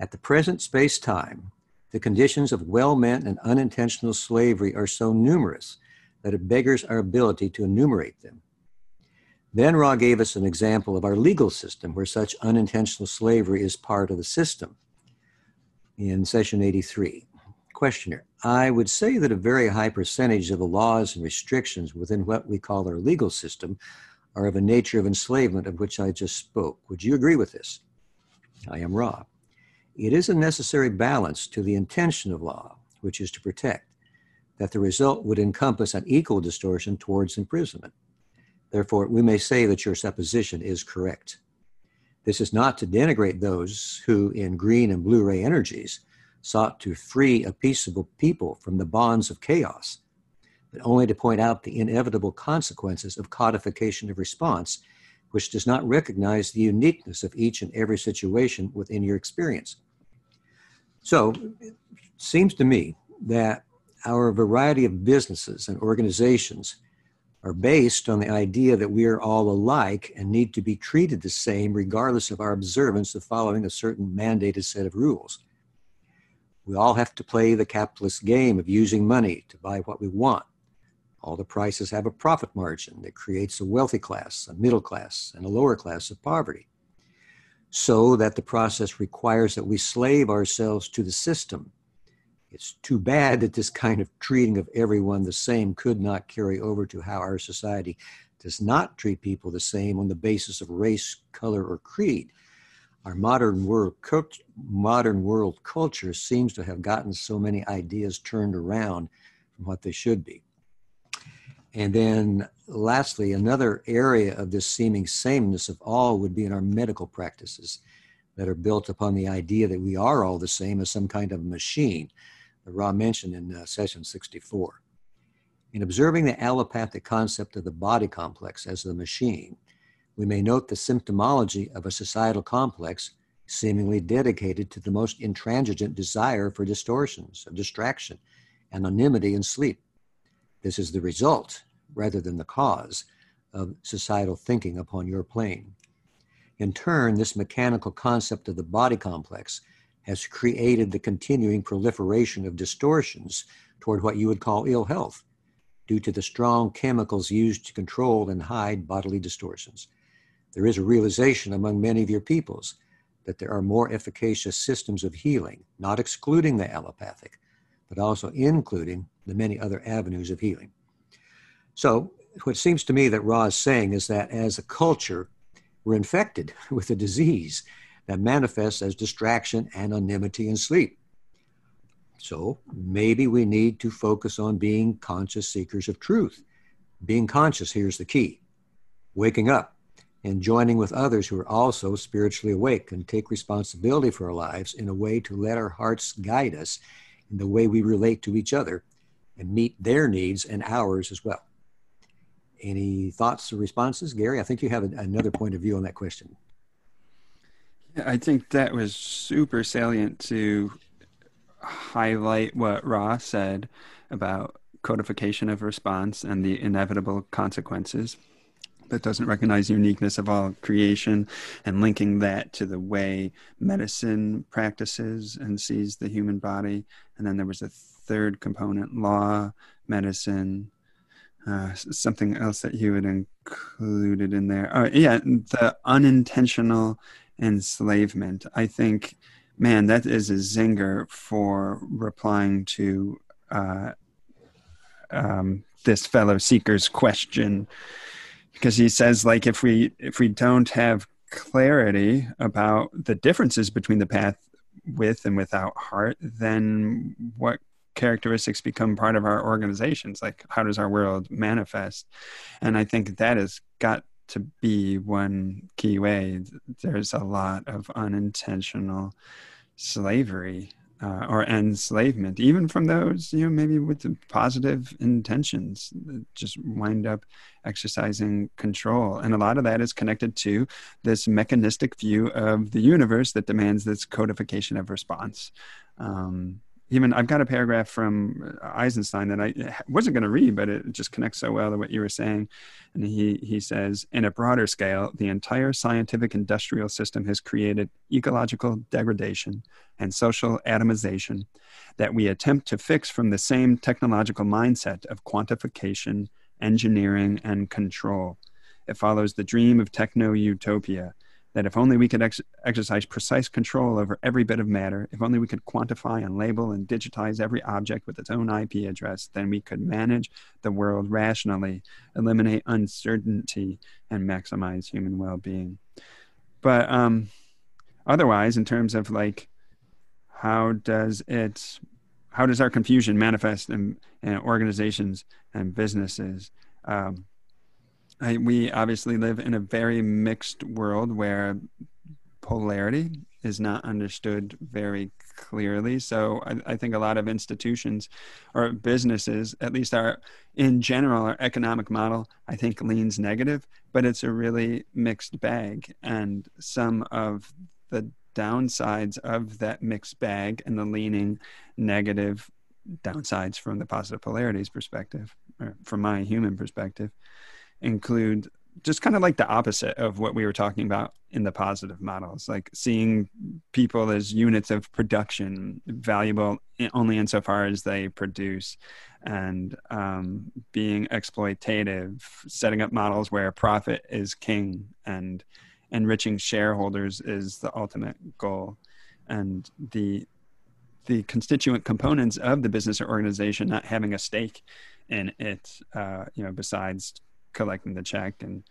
At the present space time, the conditions of well meant and unintentional slavery are so numerous that it beggars our ability to enumerate them. Then Ra gave us an example of our legal system where such unintentional slavery is part of the system in session 83. Questioner, I would say that a very high percentage of the laws and restrictions within what we call our legal system are of a nature of enslavement of which I just spoke. Would you agree with this? I am Ra. It is a necessary balance to the intention of law, which is to protect, that the result would encompass an equal distortion towards imprisonment. Therefore, we may say that your supposition is correct. This is not to denigrate those who, in green and blue ray energies, sought to free a peaceable people from the bonds of chaos, but only to point out the inevitable consequences of codification of response, which does not recognize the uniqueness of each and every situation within your experience. So, it seems to me that our variety of businesses and organizations are based on the idea that we are all alike and need to be treated the same regardless of our observance of following a certain mandated set of rules. We all have to play the capitalist game of using money to buy what we want. All the prices have a profit margin that creates a wealthy class, a middle class, and a lower class of poverty. So that the process requires that we slave ourselves to the system. It's too bad that this kind of treating of everyone the same could not carry over to how our society does not treat people the same on the basis of race, color, or creed our modern world modern world culture seems to have gotten so many ideas turned around from what they should be. And then lastly, another area of this seeming sameness of all would be in our medical practices that are built upon the idea that we are all the same as some kind of machine that Ra mentioned in uh, session 64. In observing the allopathic concept of the body complex as the machine, we may note the symptomology of a societal complex seemingly dedicated to the most intransigent desire for distortions, of distraction, anonymity, and sleep. This is the result, rather than the cause, of societal thinking upon your plane. In turn, this mechanical concept of the body complex has created the continuing proliferation of distortions toward what you would call ill health due to the strong chemicals used to control and hide bodily distortions. There is a realization among many of your peoples that there are more efficacious systems of healing, not excluding the allopathic, but also including the many other avenues of healing. So, what seems to me that Ra is saying is that as a culture, we're infected [LAUGHS] with a disease that manifests as distraction, anonymity, and sleep. So, maybe we need to focus on being conscious seekers of truth. Being conscious, here's the key waking up, and joining with others who are also spiritually awake and take responsibility for our lives in a way to let our hearts guide us in the way we relate to each other and meet their needs and ours as well. Any thoughts or responses, Gary? I think you have another point of view on that question. I think that was super salient to highlight what Ross said about codification of response and the inevitable consequences that doesn't recognize uniqueness of all creation and linking that to the way medicine practices and sees the human body. And then there was a third component law, medicine, uh, something else that you had included in there. Oh, yeah, the unintentional enslavement. I think, man, that is a zinger for replying to uh, um, this fellow seeker's question because he says like if we if we don't have clarity about the differences between the path with and without heart then what characteristics become part of our organizations like how does our world manifest and i think that has got to be one key way there's a lot of unintentional slavery uh, or enslavement, even from those, you know, maybe with positive intentions, just wind up exercising control. And a lot of that is connected to this mechanistic view of the universe that demands this codification of response. Um, even I've got a paragraph from uh, Eisenstein that I uh, wasn't going to read, but it just connects so well to what you were saying. And he he says, in a broader scale, the entire scientific industrial system has created ecological degradation and social atomization that we attempt to fix from the same technological mindset of quantification, engineering, and control. It follows the dream of techno utopia that if only we could ex- exercise precise control over every bit of matter, if only we could quantify and label and digitize every object with its own IP address, then we could manage the world rationally, eliminate uncertainty, and maximize human well being. But um, otherwise, in terms of like, how does it, how does our confusion manifest in, in organizations and businesses? Um, I, we obviously live in a very mixed world where polarity is not understood very clearly. So I, I, think a lot of institutions or businesses, at least our in general, our economic model, I think leans negative, but it's a really mixed bag. And some of the downsides of that mixed bag and the leaning negative downsides from the positive polarities perspective, or from my human perspective, include just kind of like the opposite of what we were talking about in the positive models, like seeing people as units of production, valuable only insofar as they produce, and um, being exploitative, setting up models where profit is king and enriching shareholders is the ultimate goal, and the the constituent components of the business or organization not having a stake in it, uh, you know, besides collecting the check and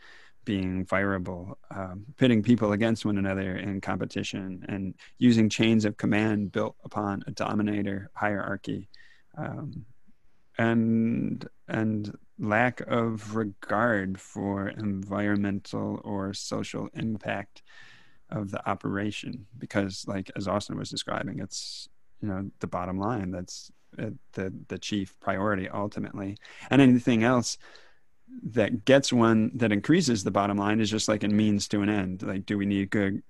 being fireable, um, pitting people against one another in competition, and using chains of command built upon a dominator hierarchy, um, and and lack of regard for environmental or social impact of the operation. Because, like as Austin was describing, it's you know the bottom line. That's uh, the the chief priority ultimately, and anything else that gets one that increases the bottom line is just like a means to an end. Like, do we need good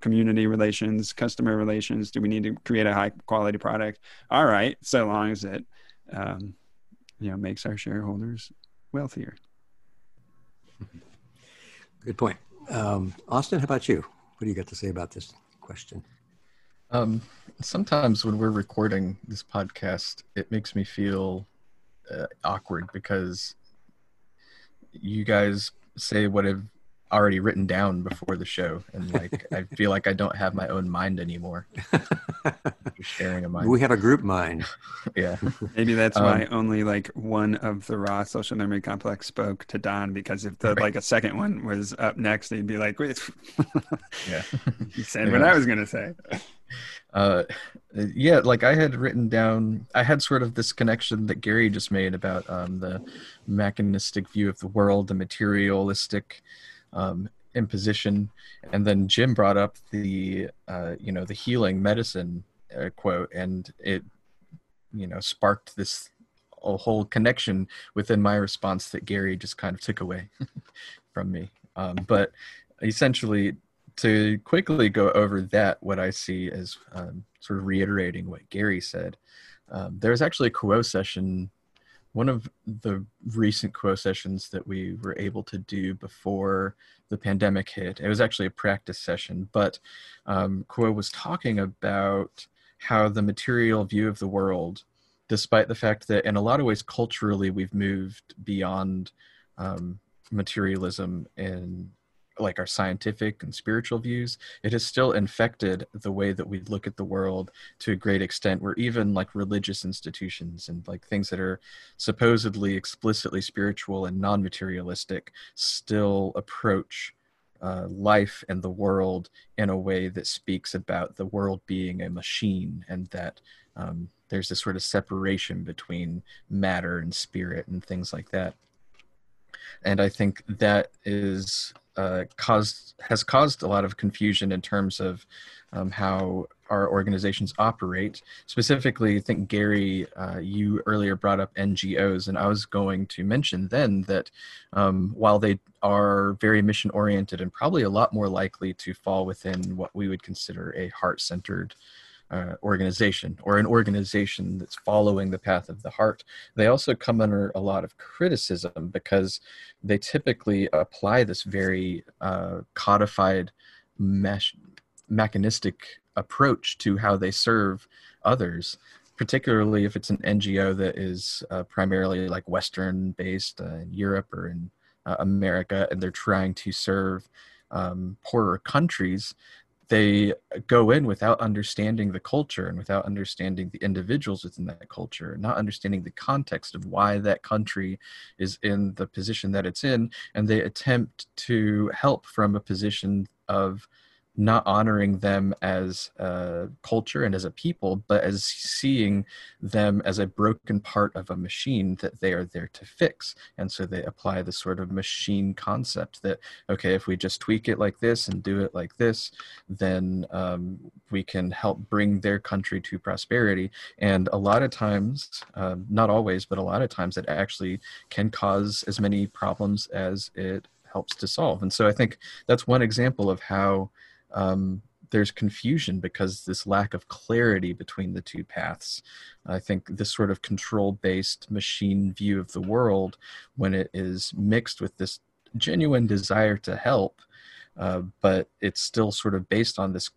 community relations, customer relations? Do we need to create a high quality product? All right, so long as it, um, you know, makes our shareholders wealthier. [LAUGHS] Good point. Um, Austin, how about you? What do you got to say about this question? Um, sometimes when we're recording this podcast, it makes me feel uh, awkward because you guys say what I've already written down before the show, and like [LAUGHS] I feel like I don't have my own mind anymore. [LAUGHS] sharing a mind. We have a group mind. [LAUGHS] yeah. Maybe that's um, why only like one of the Ra social memory complex spoke to Don because if the right. like a second one was up next, he'd be like, "Wait, yeah, he said yeah. what I was gonna say." Uh, yeah, like I had written down, I had sort of this connection that Gary just made about um, the mechanistic view of the world, the materialistic um, imposition, and then Jim brought up the, uh, you know, the healing medicine uh, quote, and it, you know, sparked this a whole connection within my response that Gary just kind of took away [LAUGHS] from me. Um, but essentially, to quickly go over that, what I see as um, sort of reiterating what Gary said, um, was actually a Q'uo session, one of the recent Q'uo sessions that we were able to do before the pandemic hit. It was actually a practice session, but um, Q'uo was talking about how the material view of the world, despite the fact that in a lot of ways culturally we've moved beyond um, materialism and like our scientific and spiritual views, it has still infected the way that we look at the world to a great extent, where even like religious institutions and like things that are supposedly explicitly spiritual and non materialistic still approach uh, life and the world in a way that speaks about the world being a machine and that um, there's this sort of separation between matter and spirit and things like that. And I think that is uh, caused has caused a lot of confusion in terms of um, how our organizations operate. Specifically, I think Gary, uh, you earlier brought up NGOs, and I was going to mention then that um, while they are very mission oriented and probably a lot more likely to fall within what we would consider a heart centered uh, organization or an organization that's following the path of the heart. They also come under a lot of criticism because they typically apply this very uh, codified mechanistic approach to how they serve others particularly if it's an ngo that is uh, primarily like western based uh, in europe or in uh, america and they're trying to serve um, poorer countries they go in without understanding the culture and without understanding the individuals within that culture, not understanding the context of why that country is in the position that it's in, and they attempt to help from a position of not honoring them as a culture and as a people, but as seeing them as a broken part of a machine that they are there to fix. And so they apply the sort of machine concept that, okay, if we just tweak it like this and do it like this, then um, we can help bring their country to prosperity. And a lot of times, uh, not always, but a lot of times, it actually can cause as many problems as it helps to solve. And so I think that's one example of how um, there's confusion because this lack of clarity between the two paths. I think this sort of control based machine view of the world, when it is mixed with this genuine desire to help, uh, but it's still sort of based on this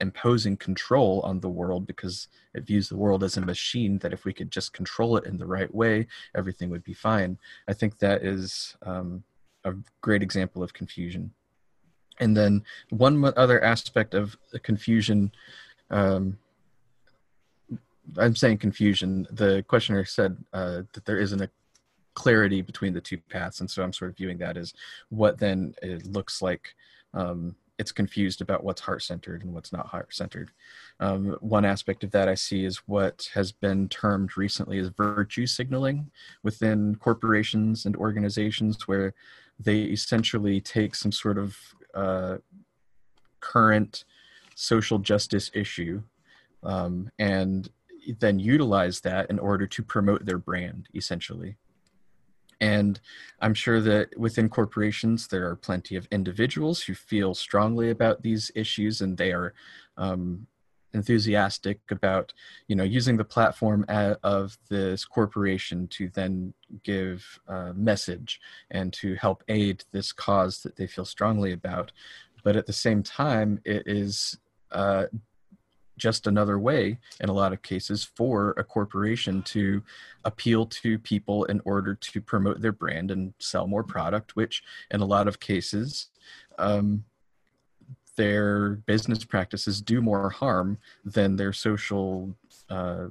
imposing control on the world because it views the world as a machine that if we could just control it in the right way, everything would be fine. I think that is um, a great example of confusion. And then one other aspect of the confusion, um, I'm saying confusion. The questioner said uh, that there isn't a clarity between the two paths, and so I'm sort of viewing that as what then it looks like. Um, it's confused about what's heart centered and what's not heart centered. Um, one aspect of that I see is what has been termed recently as virtue signaling within corporations and organizations, where they essentially take some sort of uh, current social justice issue um, and then utilize that in order to promote their brand essentially. And i'm sure that within corporations there are plenty of individuals who feel strongly about these issues and they are um, enthusiastic about you know using the platform of this corporation to then give a message and to help aid this cause that they feel strongly about. But at the same time it is uh, just another way in a lot of cases for a corporation to appeal to people in order to promote their brand and sell more product which in a lot of cases um, their business practices do more harm than their social uh,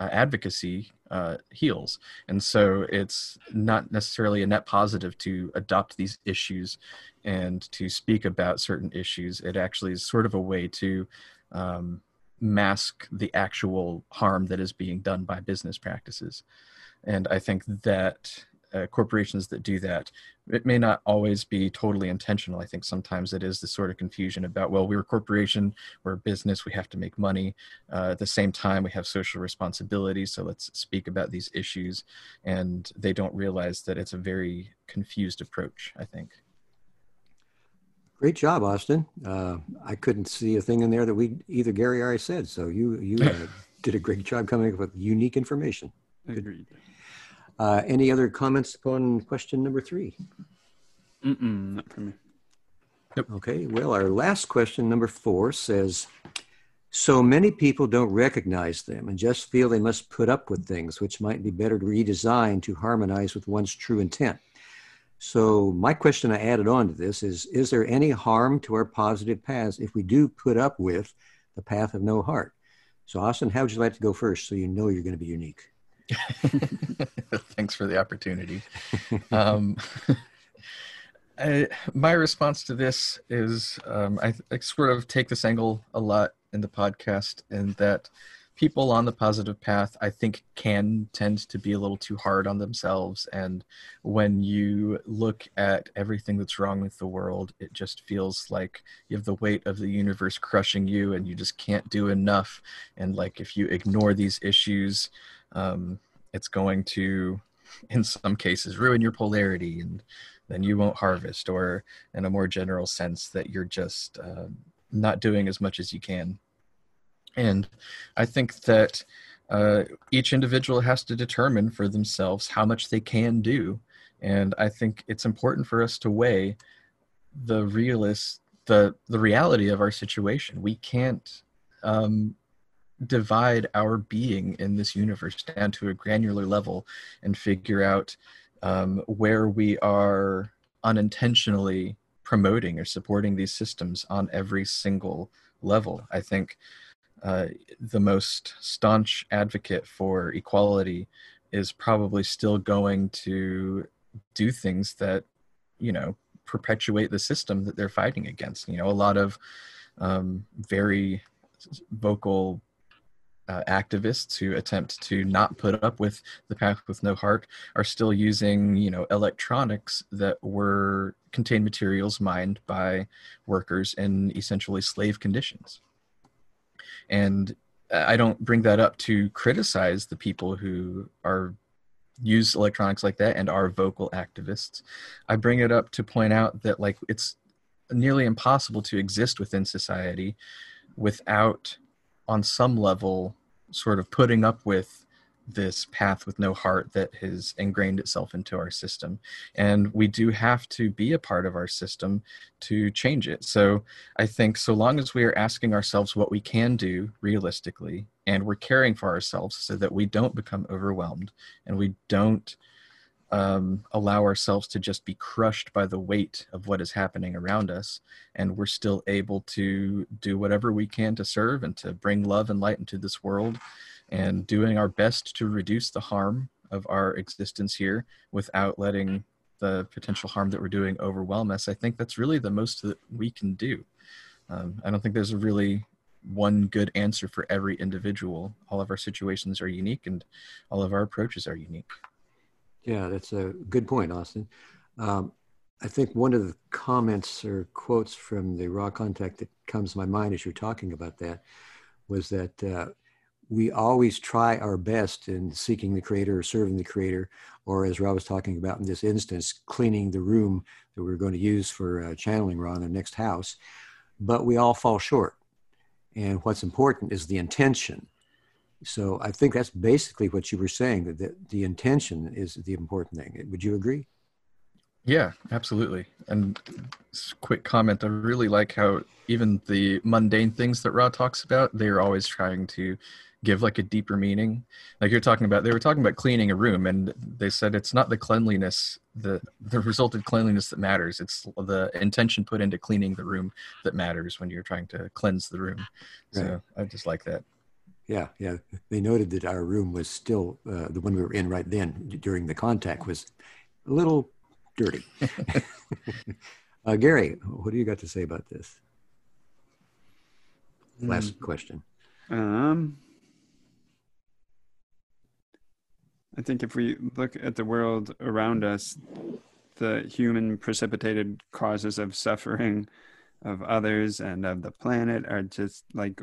uh, advocacy uh, heals. And so it's not necessarily a net positive to adopt these issues and to speak about certain issues. It actually is sort of a way to um, mask the actual harm that is being done by business practices. And I think that uh, corporations that do that. It may not always be totally intentional. I think sometimes it is the sort of confusion about, well, we're a corporation, we're a business, we have to make money. Uh, at the same time, we have social responsibility, so let's speak about these issues. And they don't realize that it's a very confused approach, I think. Great job, Austin. Uh, I couldn't see a thing in there that we either Gary or I said. So you you uh, [LAUGHS] did a great job coming up with unique information. Agreed. Uh, any other comments upon question number three? Mm-mm, not for me. Yep. Okay, well, our last question, number four, says So many people don't recognize them and just feel they must put up with things which might be better redesigned to harmonize with one's true intent. So, my question I added on to this is Is there any harm to our positive paths if we do put up with the path of no heart? So, Austin, how would you like to go first so you know you're going to be unique? [LAUGHS] Thanks for the opportunity. Um, [LAUGHS] I, my response to this is um, I, I, sort of take this angle a lot in the podcast, and that people on the positive path i think can tend to be a little too hard on themselves and when you look at everything that's wrong with the world it just feels like you have the weight of the universe crushing you and you just can't do enough and like if you ignore these issues um, it's going to in some cases ruin your polarity and then you won't harvest or in a more general sense that you're just uh, not doing as much as you can and I think that uh, each individual has to determine for themselves how much they can do. And I think it's important for us to weigh the realist, the the reality of our situation. We can't um, divide our being in this universe down to a granular level and figure out um, where we are unintentionally promoting or supporting these systems on every single level. I think uh, the most staunch advocate for equality is probably still going to do things that you know perpetuate the system that they're fighting against you know a lot of um, very vocal uh, activists who attempt to not put up with the path with no heart are still using you know electronics that were contained materials mined by workers in essentially slave conditions and I don't bring that up to criticize the people who are use electronics like that and are vocal activists. I bring it up to point out that like it's nearly impossible to exist within society without on some level sort of putting up with this path with no heart that has ingrained itself into our system. And we do have to be a part of our system to change it. So I think so long as we are asking ourselves what we can do realistically and we're caring for ourselves so that we don't become overwhelmed and we don't um, allow ourselves to just be crushed by the weight of what is happening around us. And we're still able to do whatever we can to serve and to bring love and light into this world and doing our best to reduce the harm of our existence here without letting the potential harm that we're doing overwhelm us. I think that's really the most that we can do. Um, I don't think there's a really one good answer for every individual. All of our situations are unique and all of our approaches are unique. Yeah, that's a good point, Austin. Um, I think one of the comments or quotes from the Ra contact that comes to my mind as you're talking about that was that uh, we always try our best in seeking the creator or serving the creator, or as Rob was talking about in this instance, cleaning the room that we're going to use for uh, channeling Ra in the next house. But we all fall short. And what's important is the intention. So I think that's basically what you were saying that the, the intention is the important thing. Would you agree? Yeah, absolutely. And quick comment I really like how even the mundane things that Ra talks about, they're always trying to give like a deeper meaning like you're talking about they were talking about cleaning a room and they said it's not the cleanliness the the resulted cleanliness that matters it's the intention put into cleaning the room that matters when you're trying to cleanse the room so i just like that yeah yeah. They noted that our room was still uh, the one we were in right then during the contact was a little dirty. [LAUGHS] Uh, gary what do you got to say about this? Last mm. question. Um I think if we look at the world around us, the human precipitated causes of suffering of others and of the planet are just like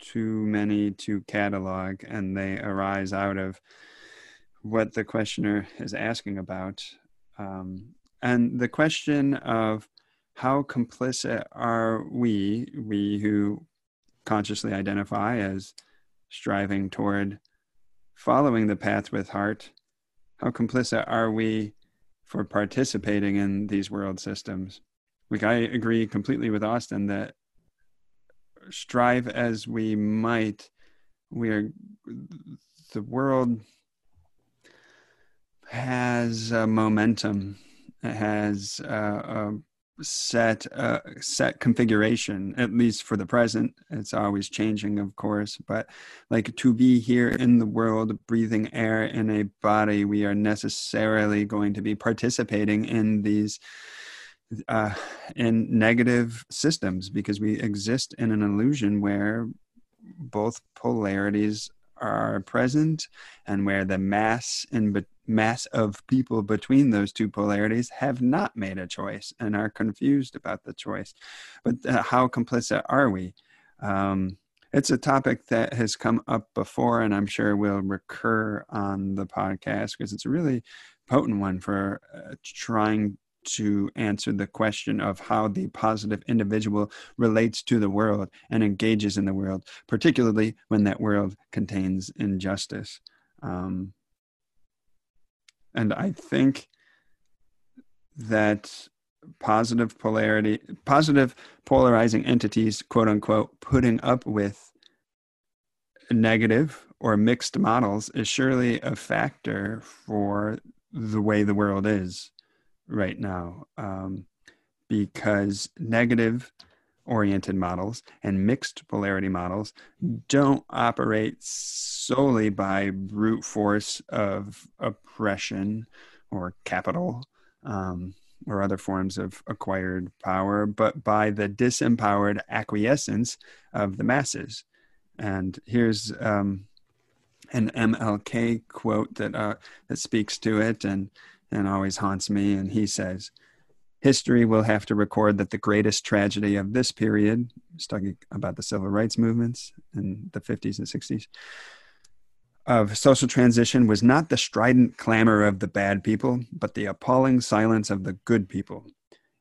too many to catalog, and they arise out of what the questioner is asking about. Um, and the question of how complicit are we, we who consciously identify as striving toward following the path with heart, how complicit are we for participating in these world systems? Like, I agree completely with Austin that strive as we might, we are, the world has a momentum, has a, a set uh, set configuration at least for the present. It's always changing of course but like to be here in the world breathing air in a body we are necessarily going to be participating in these uh, in negative systems because we exist in an illusion where both polarities are present and where the mass in be- mass of people between those two polarities have not made a choice and are confused about the choice. But uh, how complicit are we? Um, it's a topic that has come up before and i'm sure will recur on the podcast because it's a really potent one for uh, trying to answer the question of how the positive individual relates to the world and engages in the world, particularly when that world contains injustice. Um, and I think that positive polarity, positive polarizing entities, quote unquote, putting up with negative or mixed models is surely a factor for the way the world is right now um, because negative oriented models and mixed polarity models don't operate solely by brute force of oppression or capital um, or other forms of acquired power, but by the disempowered acquiescence of the masses. And here's um, an MLK quote that uh, that speaks to it, and and always haunts me. And he says, History will have to record that the greatest tragedy of this period, he's talking about the civil rights movements in the 50s and 60s, of social transition was not the strident clamor of the bad people, but the appalling silence of the good people.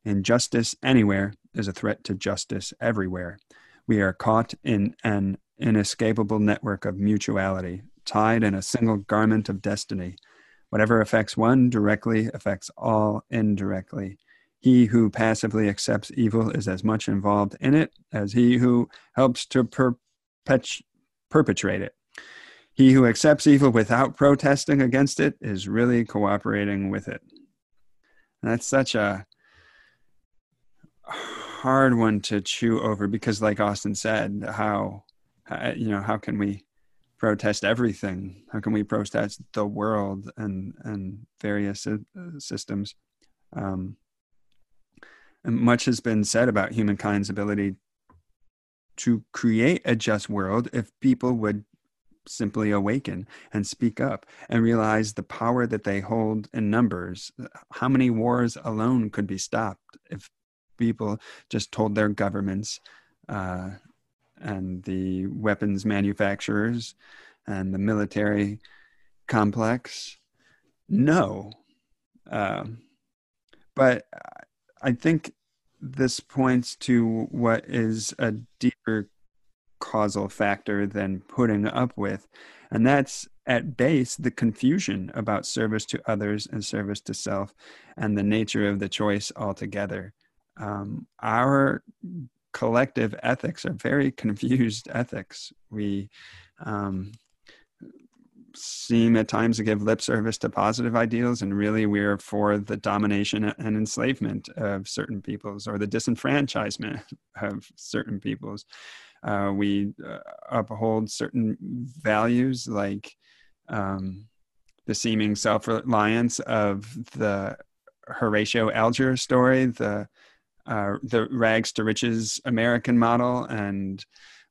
Injustice anywhere is a threat to justice everywhere. We are caught in an inescapable network of mutuality, tied in a single garment of destiny. Whatever affects one directly affects all indirectly. He who passively accepts evil is as much involved in it as he who helps to perpet- perpetrate it. He who accepts evil without protesting against it is really cooperating with it. And that's such a hard one to chew over because, like Austin said, how, you know, how can we protest everything? How can we protest the world and and various uh, systems? Um, and much has been said about humankind's ability to create a just world if people would simply awaken and speak up and realize the power that they hold in numbers. How many wars alone could be stopped if people just told their governments uh, and the weapons manufacturers and the military complex. No. Um, but I think this points to what is a deeper causal factor than putting up with. And that's at base the confusion about service to others and service to self and the nature of the choice altogether. Um, our collective ethics are very [LAUGHS] confused ethics. We um, seem at times to give lip service to positive ideals, and really we're for the domination and enslavement of certain peoples or the disenfranchisement [LAUGHS] of certain peoples. Uh, we uh, uphold certain values like um, the seeming self reliance of the Horatio Alger story, the uh, the rags to riches American model and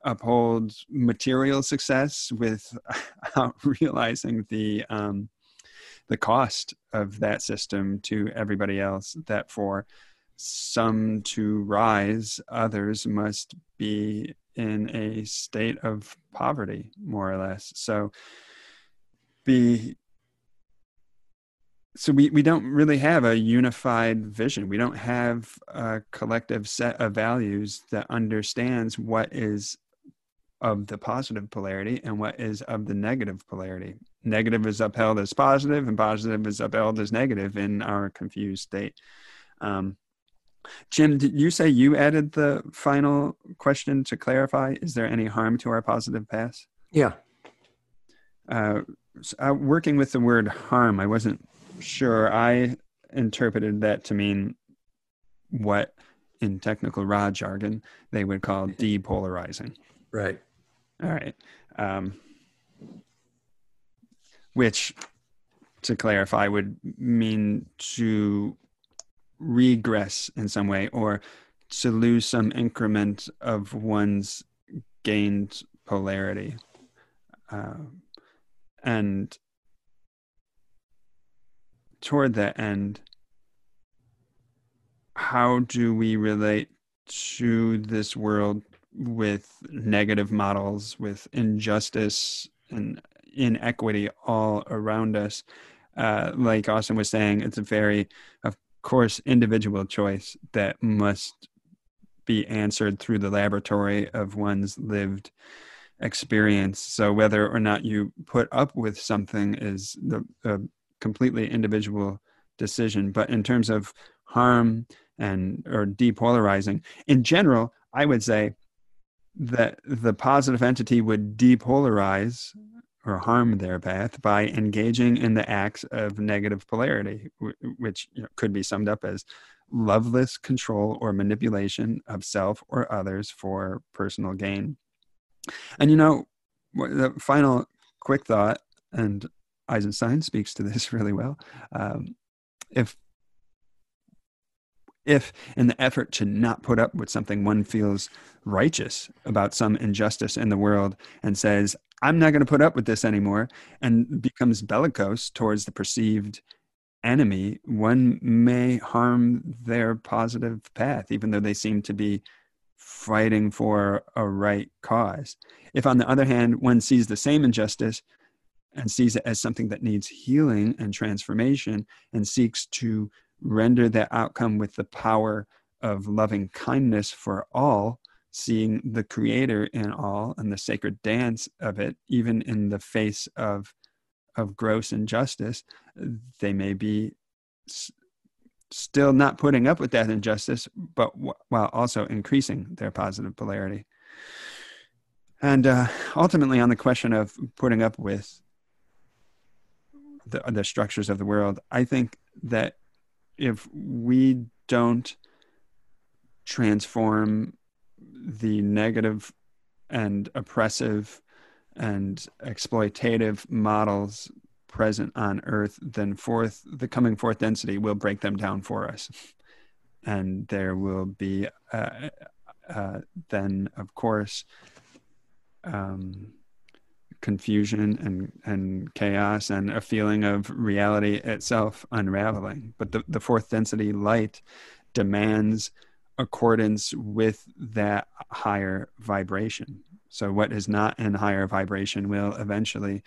uphold material success without [LAUGHS] realizing the um, the cost of that system to everybody else. That for some to rise, others must be in a state of poverty, more or less. So be so we, we don't really have a unified vision. We don't have a collective set of values that understands what is of the positive polarity and what is of the negative polarity. Negative is upheld as positive and positive is upheld as negative in our confused state. Um, jim did you say you added the final question to clarify? Is there any harm to our positive pass yeah. Uh, so, uh, working with the word harm i wasn't Sure, I interpreted that to mean what in technical Ra jargon they would call depolarizing. Right. All right. Um, which, to clarify, would mean to regress in some way or to lose some increment of one's gained polarity. Uh, and toward that end, how do we relate to this world with negative models, with injustice and inequity all around us? Uh, like Austin was saying, it's a very, of course, individual choice that must be answered through the laboratory of one's lived experience. So whether or not you put up with something is the completely individual decision. But in terms of harm and or depolarizing, in general, I would say that the positive entity would depolarize or harm their path by engaging in the acts of negative polarity, which you know, could be summed up as loveless control or manipulation of self or others for personal gain. And you know, the final quick thought, and Eisenstein speaks to this [LAUGHS] really well. Um, if if in the effort to not put up with something one feels righteous about some injustice in the world and says i'm not going to put up with this anymore and becomes bellicose towards the perceived enemy one may harm their positive path even though they seem to be fighting for a right cause. If, on the other hand, one sees the same injustice and sees it as something that needs healing and transformation and seeks to render that outcome with the power of loving kindness for all, seeing the Creator in all and the sacred dance of it, even in the face of, of gross injustice, they may be still not putting up with that injustice, but w- while also increasing their positive polarity. And uh, ultimately, on the question of putting up with the, the structures of the world, I think that if we don't transform the negative and oppressive and exploitative models present on earth, then fourth, the coming fourth density will break them down for us. And there will be, uh, uh, then, of course, um, confusion and, and chaos and a feeling of reality itself unraveling. But the, the fourth density light demands accordance with that higher vibration. So, what is not in higher vibration will eventually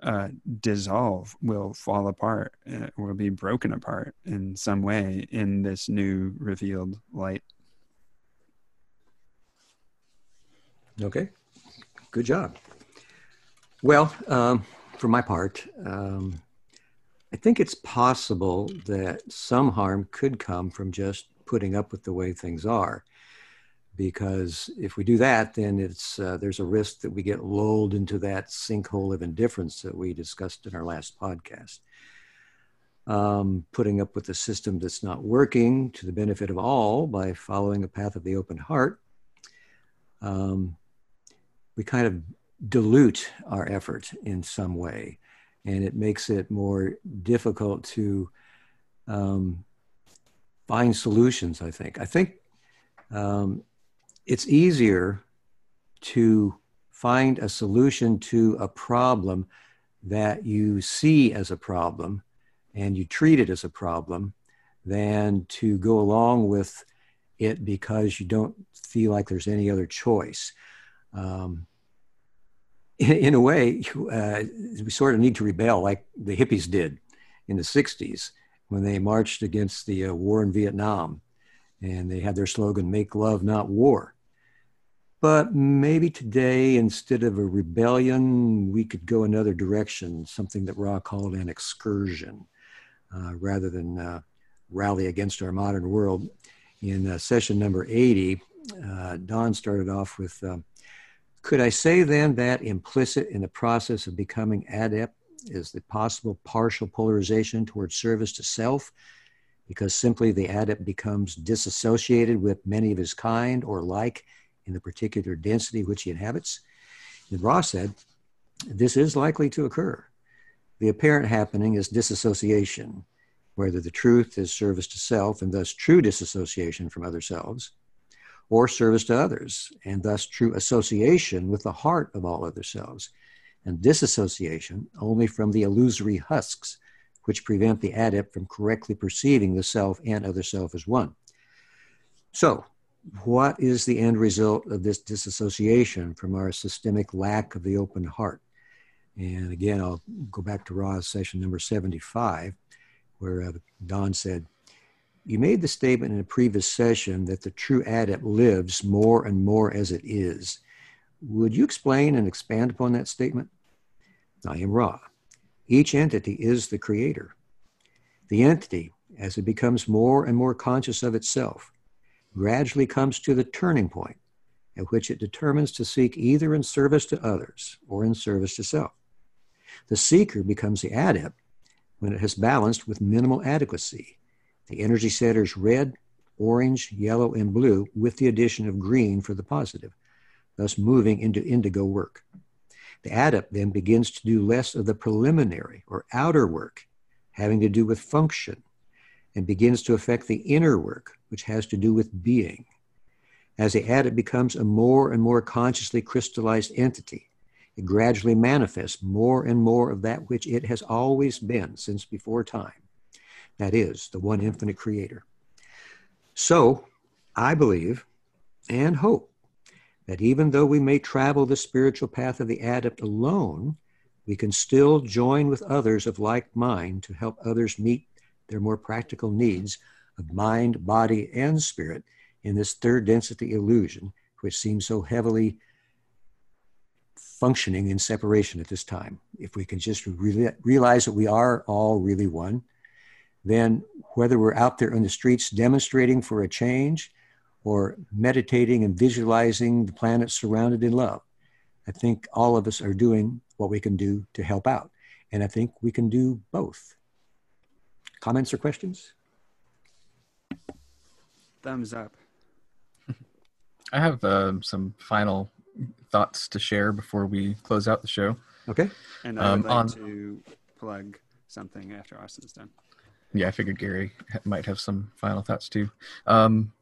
uh, dissolve, will fall apart, uh, will be broken apart in some way in this new revealed light. Okay, good job. Well, um, for my part, um, I think it's possible that some harm could come from just putting up with the way things are because if we do that, then it's uh, there's a risk that we get lulled into that sinkhole of indifference that we discussed in our last podcast. Um, putting up with a system that's not working to the benefit of all by following a path of the open heart, um, we kind of dilute our effort in some way, and it makes it more difficult to um, find solutions. I think. I think um, it's easier to find a solution to a problem that you see as a problem and you treat it as a problem than to go along with it because you don't feel like there's any other choice. Um, in, a way, uh, we sort of need to rebel like the hippies did in the 60s when they marched against the uh, war in Vietnam and they had their slogan, Make Love, Not War. But maybe today, instead of a rebellion, we could go another direction, something that Ra called an excursion, uh, rather than uh, rally against our modern world. In uh, session number 80, uh, Don started off with uh, Could I say then that implicit in the process of becoming adept is the possible partial polarization towards service to self? Because simply the adept becomes disassociated with many of his kind or like in the particular density which he inhabits. And Ra said, this is likely to occur. The apparent happening is disassociation, whether the truth is service to self and thus true disassociation from other selves, or service to others, and thus true association with the heart of all other selves, and disassociation only from the illusory husks which prevent the adept from correctly perceiving the self and other self as one. So, what is the end result of this disassociation from our systemic lack of the open heart? And again, I'll go back to Ra's session number 75, where uh, Don said, You made the statement in a previous session that the true adept lives more and more as it is. Would you explain and expand upon that statement? I am Ra. Each entity is the creator. The entity, as it becomes more and more conscious of itself, gradually comes to the turning point at which it determines to seek either in service to others or in service to self. The seeker becomes the adept when it has balanced with minimal adequacy. The energy centers red, orange, yellow, and blue with the addition of green for the positive, thus moving into indigo work. The adept then begins to do less of the preliminary or outer work having to do with function and begins to affect the inner work, which has to do with being. As the adept becomes a more and more consciously crystallized entity, it gradually manifests more and more of that which it has always been since before time. That is, the one infinite creator. So, I believe and hope that even though we may travel the spiritual path of the adept alone, we can still join with others of like mind to help others meet their more practical needs of mind, body, and spirit in this third density illusion, which seems so heavily functioning in separation at this time. If we can just re- realize that we are all really one, then whether we're out there on the streets demonstrating for a change or meditating and visualizing the planet surrounded in love, I think all of us are doing what we can do to help out. And I think we can do both. Comments or questions? Thumbs up. [LAUGHS] I have um, some final thoughts to share before we close out the show. Okay. And I would um, like on... to plug something after Austin's done. Yeah, I figured Gary might have some final thoughts too. Um,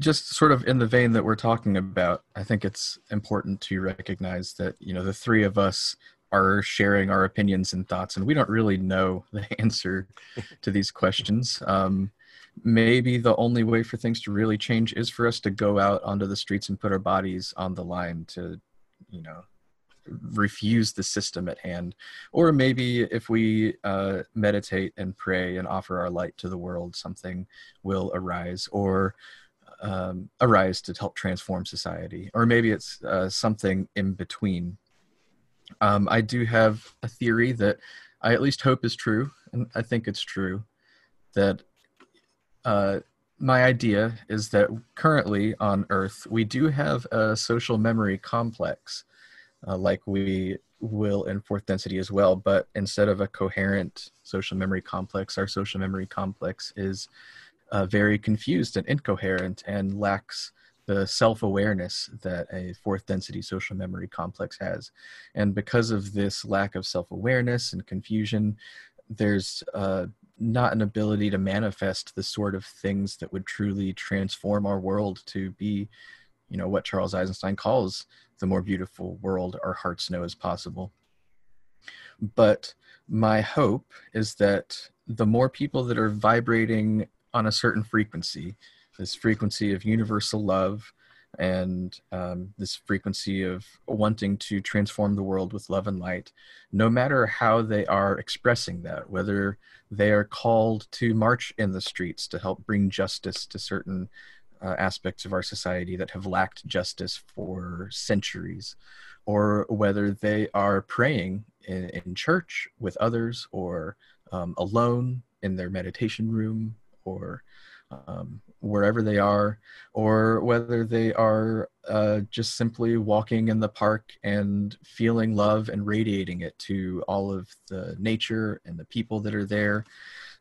just sort of in the vein that we're talking about, I think it's important to recognize that you know the three of us are sharing our opinions and thoughts, and we don't really know [LAUGHS] the answer to these questions. Um, maybe the only way for things to really change is for us to go out onto the streets and put our bodies on the line to, you know, refuse the system at hand. Or maybe if we uh, meditate and pray and offer our light to the world, something will arise. Or um, arise to help transform society, or maybe it's uh, something in between. Um, I do have a theory that I at least hope is true, and I think it's true that uh, my idea is that currently on Earth we do have a social memory complex, uh, like we will in fourth density as well. But instead of a coherent social memory complex, our social memory complex is uh, very confused and incoherent and lacks the self awareness that a fourth density social memory complex has. And because of this lack of self awareness and confusion, there's uh, not an ability to manifest the sort of things that would truly transform our world to be, you know, what Charles Eisenstein calls the more beautiful world our hearts know is possible. But my hope is that the more people that are vibrating on a certain frequency, this frequency of universal love and um, this frequency of wanting to transform the world with love and light, no matter how they are expressing that, whether they are called to march in the streets to help bring justice to certain uh, aspects of our society that have lacked justice for centuries, or whether they are praying in, in church with others or um, alone in their meditation room or um, wherever they are, or whether they are uh, just simply walking in the park and feeling love and radiating it to all of the nature and the people that are there.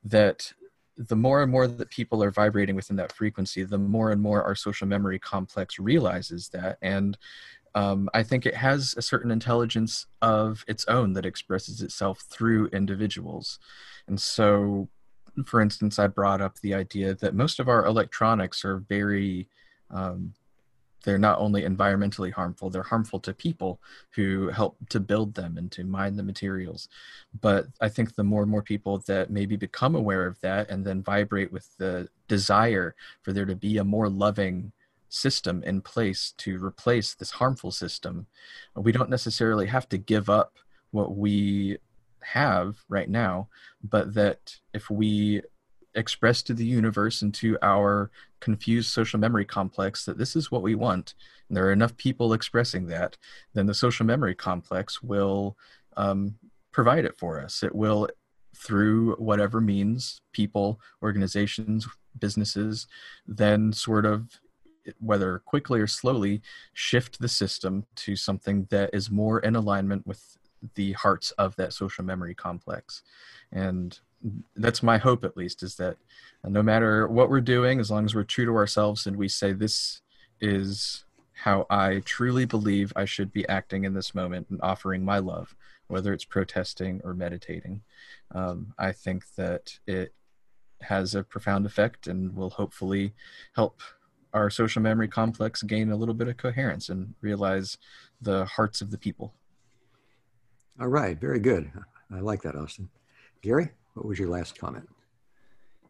That the more and more that people are vibrating within that frequency, the more and more our social memory complex realizes that. And um, I think it has a certain intelligence of its own that expresses itself through individuals. And so for instance, I brought up the idea that most of our electronics are very Um, they're not only environmentally harmful, they're harmful to people who help to build them and to mine the materials. But I think the more and more people that maybe become aware of that and then vibrate with the desire for there to be a more loving system in place to replace this harmful system, we don't necessarily have to give up what we have right now, but that if we express to the universe and to our confused social memory complex that this is what we want, and there are enough people expressing that, then the social memory complex will um, provide it for us. It will, through whatever means, people, organizations, businesses, then sort of whether quickly or slowly shift the system to something that is more in alignment with the hearts of that social memory complex and that's my hope at least is that no matter what we're doing as long as we're true to ourselves and we say this is how i truly believe i should be acting in this moment and offering my love whether it's protesting or meditating um, i think that it has a profound effect and will hopefully help our social memory complex gain a little bit of coherence and realize the hearts of the people all right, very good. I like that, Austin. Gary, what was your last comment?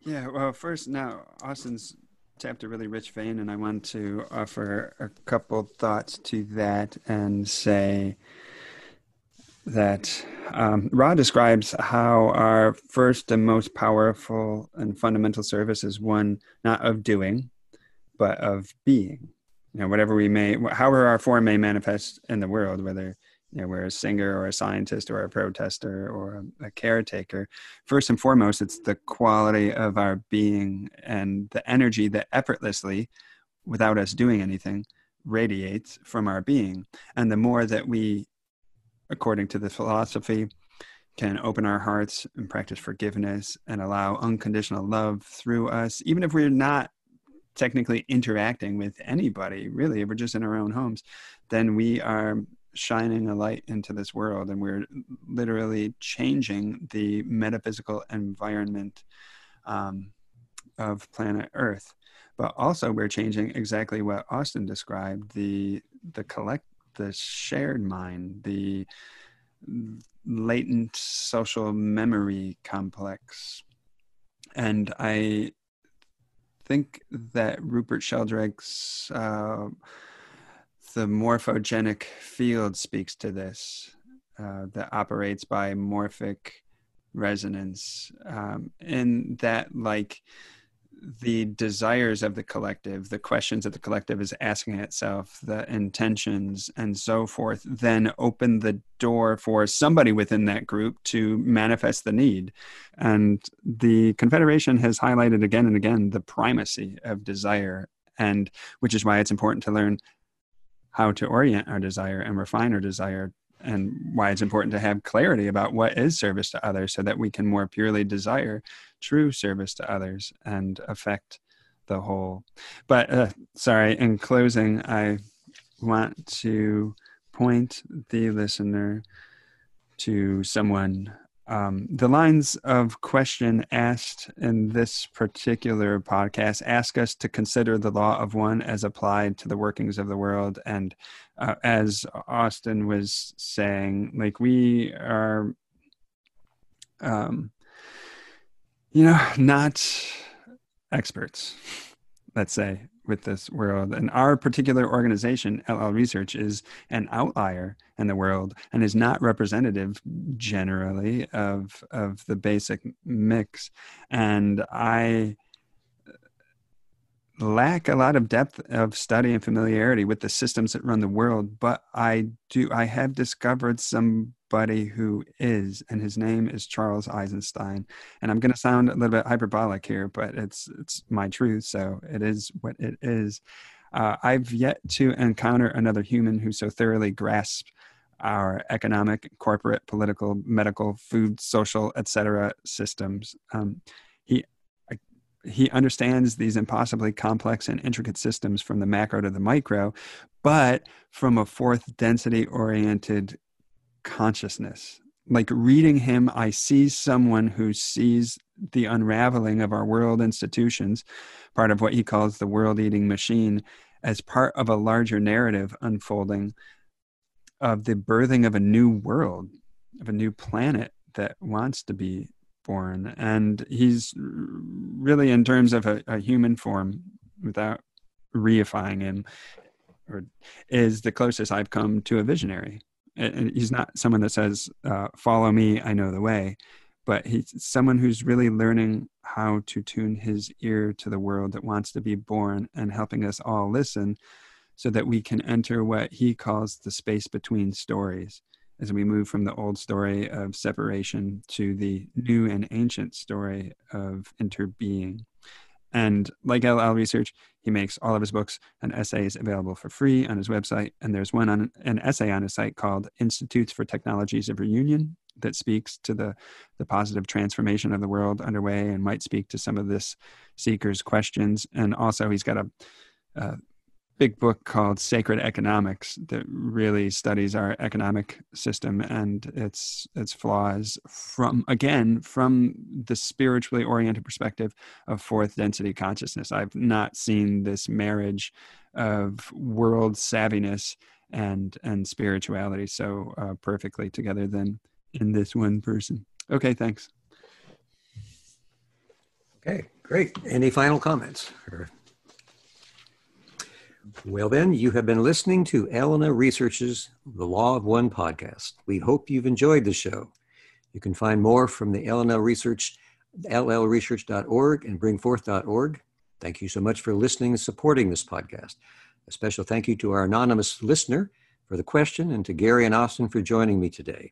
Yeah, well, first, now Austin's tapped a really rich vein, and I want to offer a couple thoughts to that and say that um, Ra describes how our first and most powerful and fundamental service is one not of doing, but of being. You know, whatever we may, however our form may manifest in the world, whether you know, we're a singer or a scientist or a protester or a, a, caretaker. First and foremost, it's the quality of our being and the energy that effortlessly, without us doing anything, radiates from our being. And the more that we, according to the philosophy, can open our hearts and practice forgiveness and allow unconditional love through us, even if we're not technically interacting with anybody, really, if we're just in our own homes, then we are shining a light into this world and we're literally changing the metaphysical environment um, of planet earth. But also we're changing exactly what austin described the the collect the shared mind the latent social memory complex. And i think that rupert sheldrake's uh, the morphogenic field speaks to this uh, that operates by morphic resonance um, in that like the desires of the collective the questions that the collective is asking itself the intentions and so forth then open the door for somebody within that group to manifest the need. And the confederation has highlighted again and again the primacy of desire and which is why it's important to learn how to orient our desire and refine our desire and why it's important to have clarity about what is service to others so that we can more purely desire true service to others and affect the whole. But uh, sorry, in closing, I want to point the listener to someone um, the lines of question asked in this particular podcast ask us to consider the law of one as applied to the workings of the world. And uh, as Austin was saying, like we are, um, you know, not experts, let's say, with this world. And our particular organization, LL Research, is an outlier in the world and is not representative generally of of the basic mix. And I lack a lot of depth of study and familiarity with the systems that run the world, but I do I have discovered some buddy who is, and his name is Charles Eisenstein. And I'm going to sound a little bit hyperbolic here, but it's it's my truth, so it is what it is. Uh, I've yet to encounter another human who so thoroughly grasps our economic, corporate, political, medical, food, social, etc. systems. Um, he he understands these impossibly complex and intricate systems from the macro to the micro, but from a fourth density oriented consciousness. Like reading him, I see someone who sees the unraveling of our world institutions, part of what he calls the world eating machine, as part of a larger narrative unfolding of the birthing of a new world, of a new planet that wants to be born. And he's really, in terms of a, a human form, without reifying him, or is the closest I've come to a visionary. And he's not someone that says, uh, "Follow me, I know the way," but he's someone who's really learning how to tune his ear to the world that wants to be born and helping us all listen so that we can enter what he calls the space between stories as we move from the old story of separation to the new and ancient story of interbeing. And like LL Research, he makes all of his books and essays available for free on his website. And there's one on an essay on his site called Institutes for Technologies of Reunion that speaks to the, the positive transformation of the world underway and might speak to some of this seeker's questions. And also, he's got a, a big book called Sacred Economics that really studies our economic system and its its flaws from again from the spiritually oriented perspective of fourth density consciousness. I've not seen this marriage of world savviness and and spirituality so uh, perfectly together than in this one person. Okay, thanks. Okay, great. Any final comments? Well, then, you have been listening to LL Research's The Law of One podcast. We hope you've enjoyed the show. You can find more from the Elna Research, llresearch.org and bring4th.org. Thank you so much for listening and supporting this podcast. A special thank you to our anonymous listener for the question and to Gary and Austin for joining me today.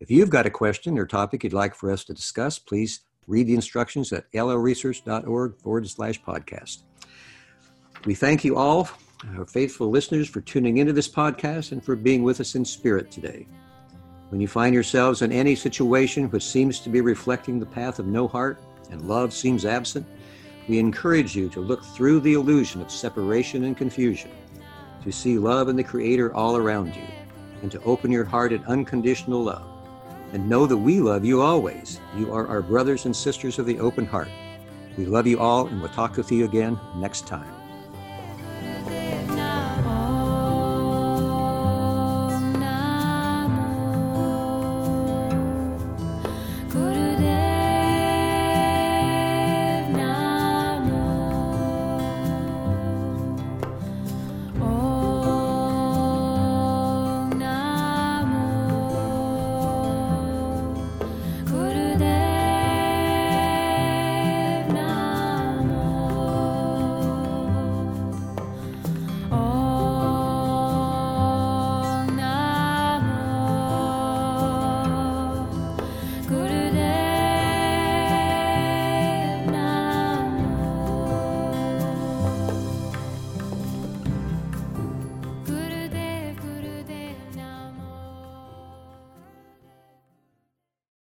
If you've got a question or topic you'd like for us to discuss, please read the instructions at llresearch.org forward slash podcast. We thank you all our faithful listeners, for tuning into this podcast and for being with us in spirit today. When you find yourselves in any situation which seems to be reflecting the path of no heart and love seems absent, we encourage you to look through the illusion of separation and confusion, to see love and the Creator all around you, and to open your heart in unconditional love. And know that we love you always. You are our brothers and sisters of the open heart. We love you all, and we'll talk with you again next time.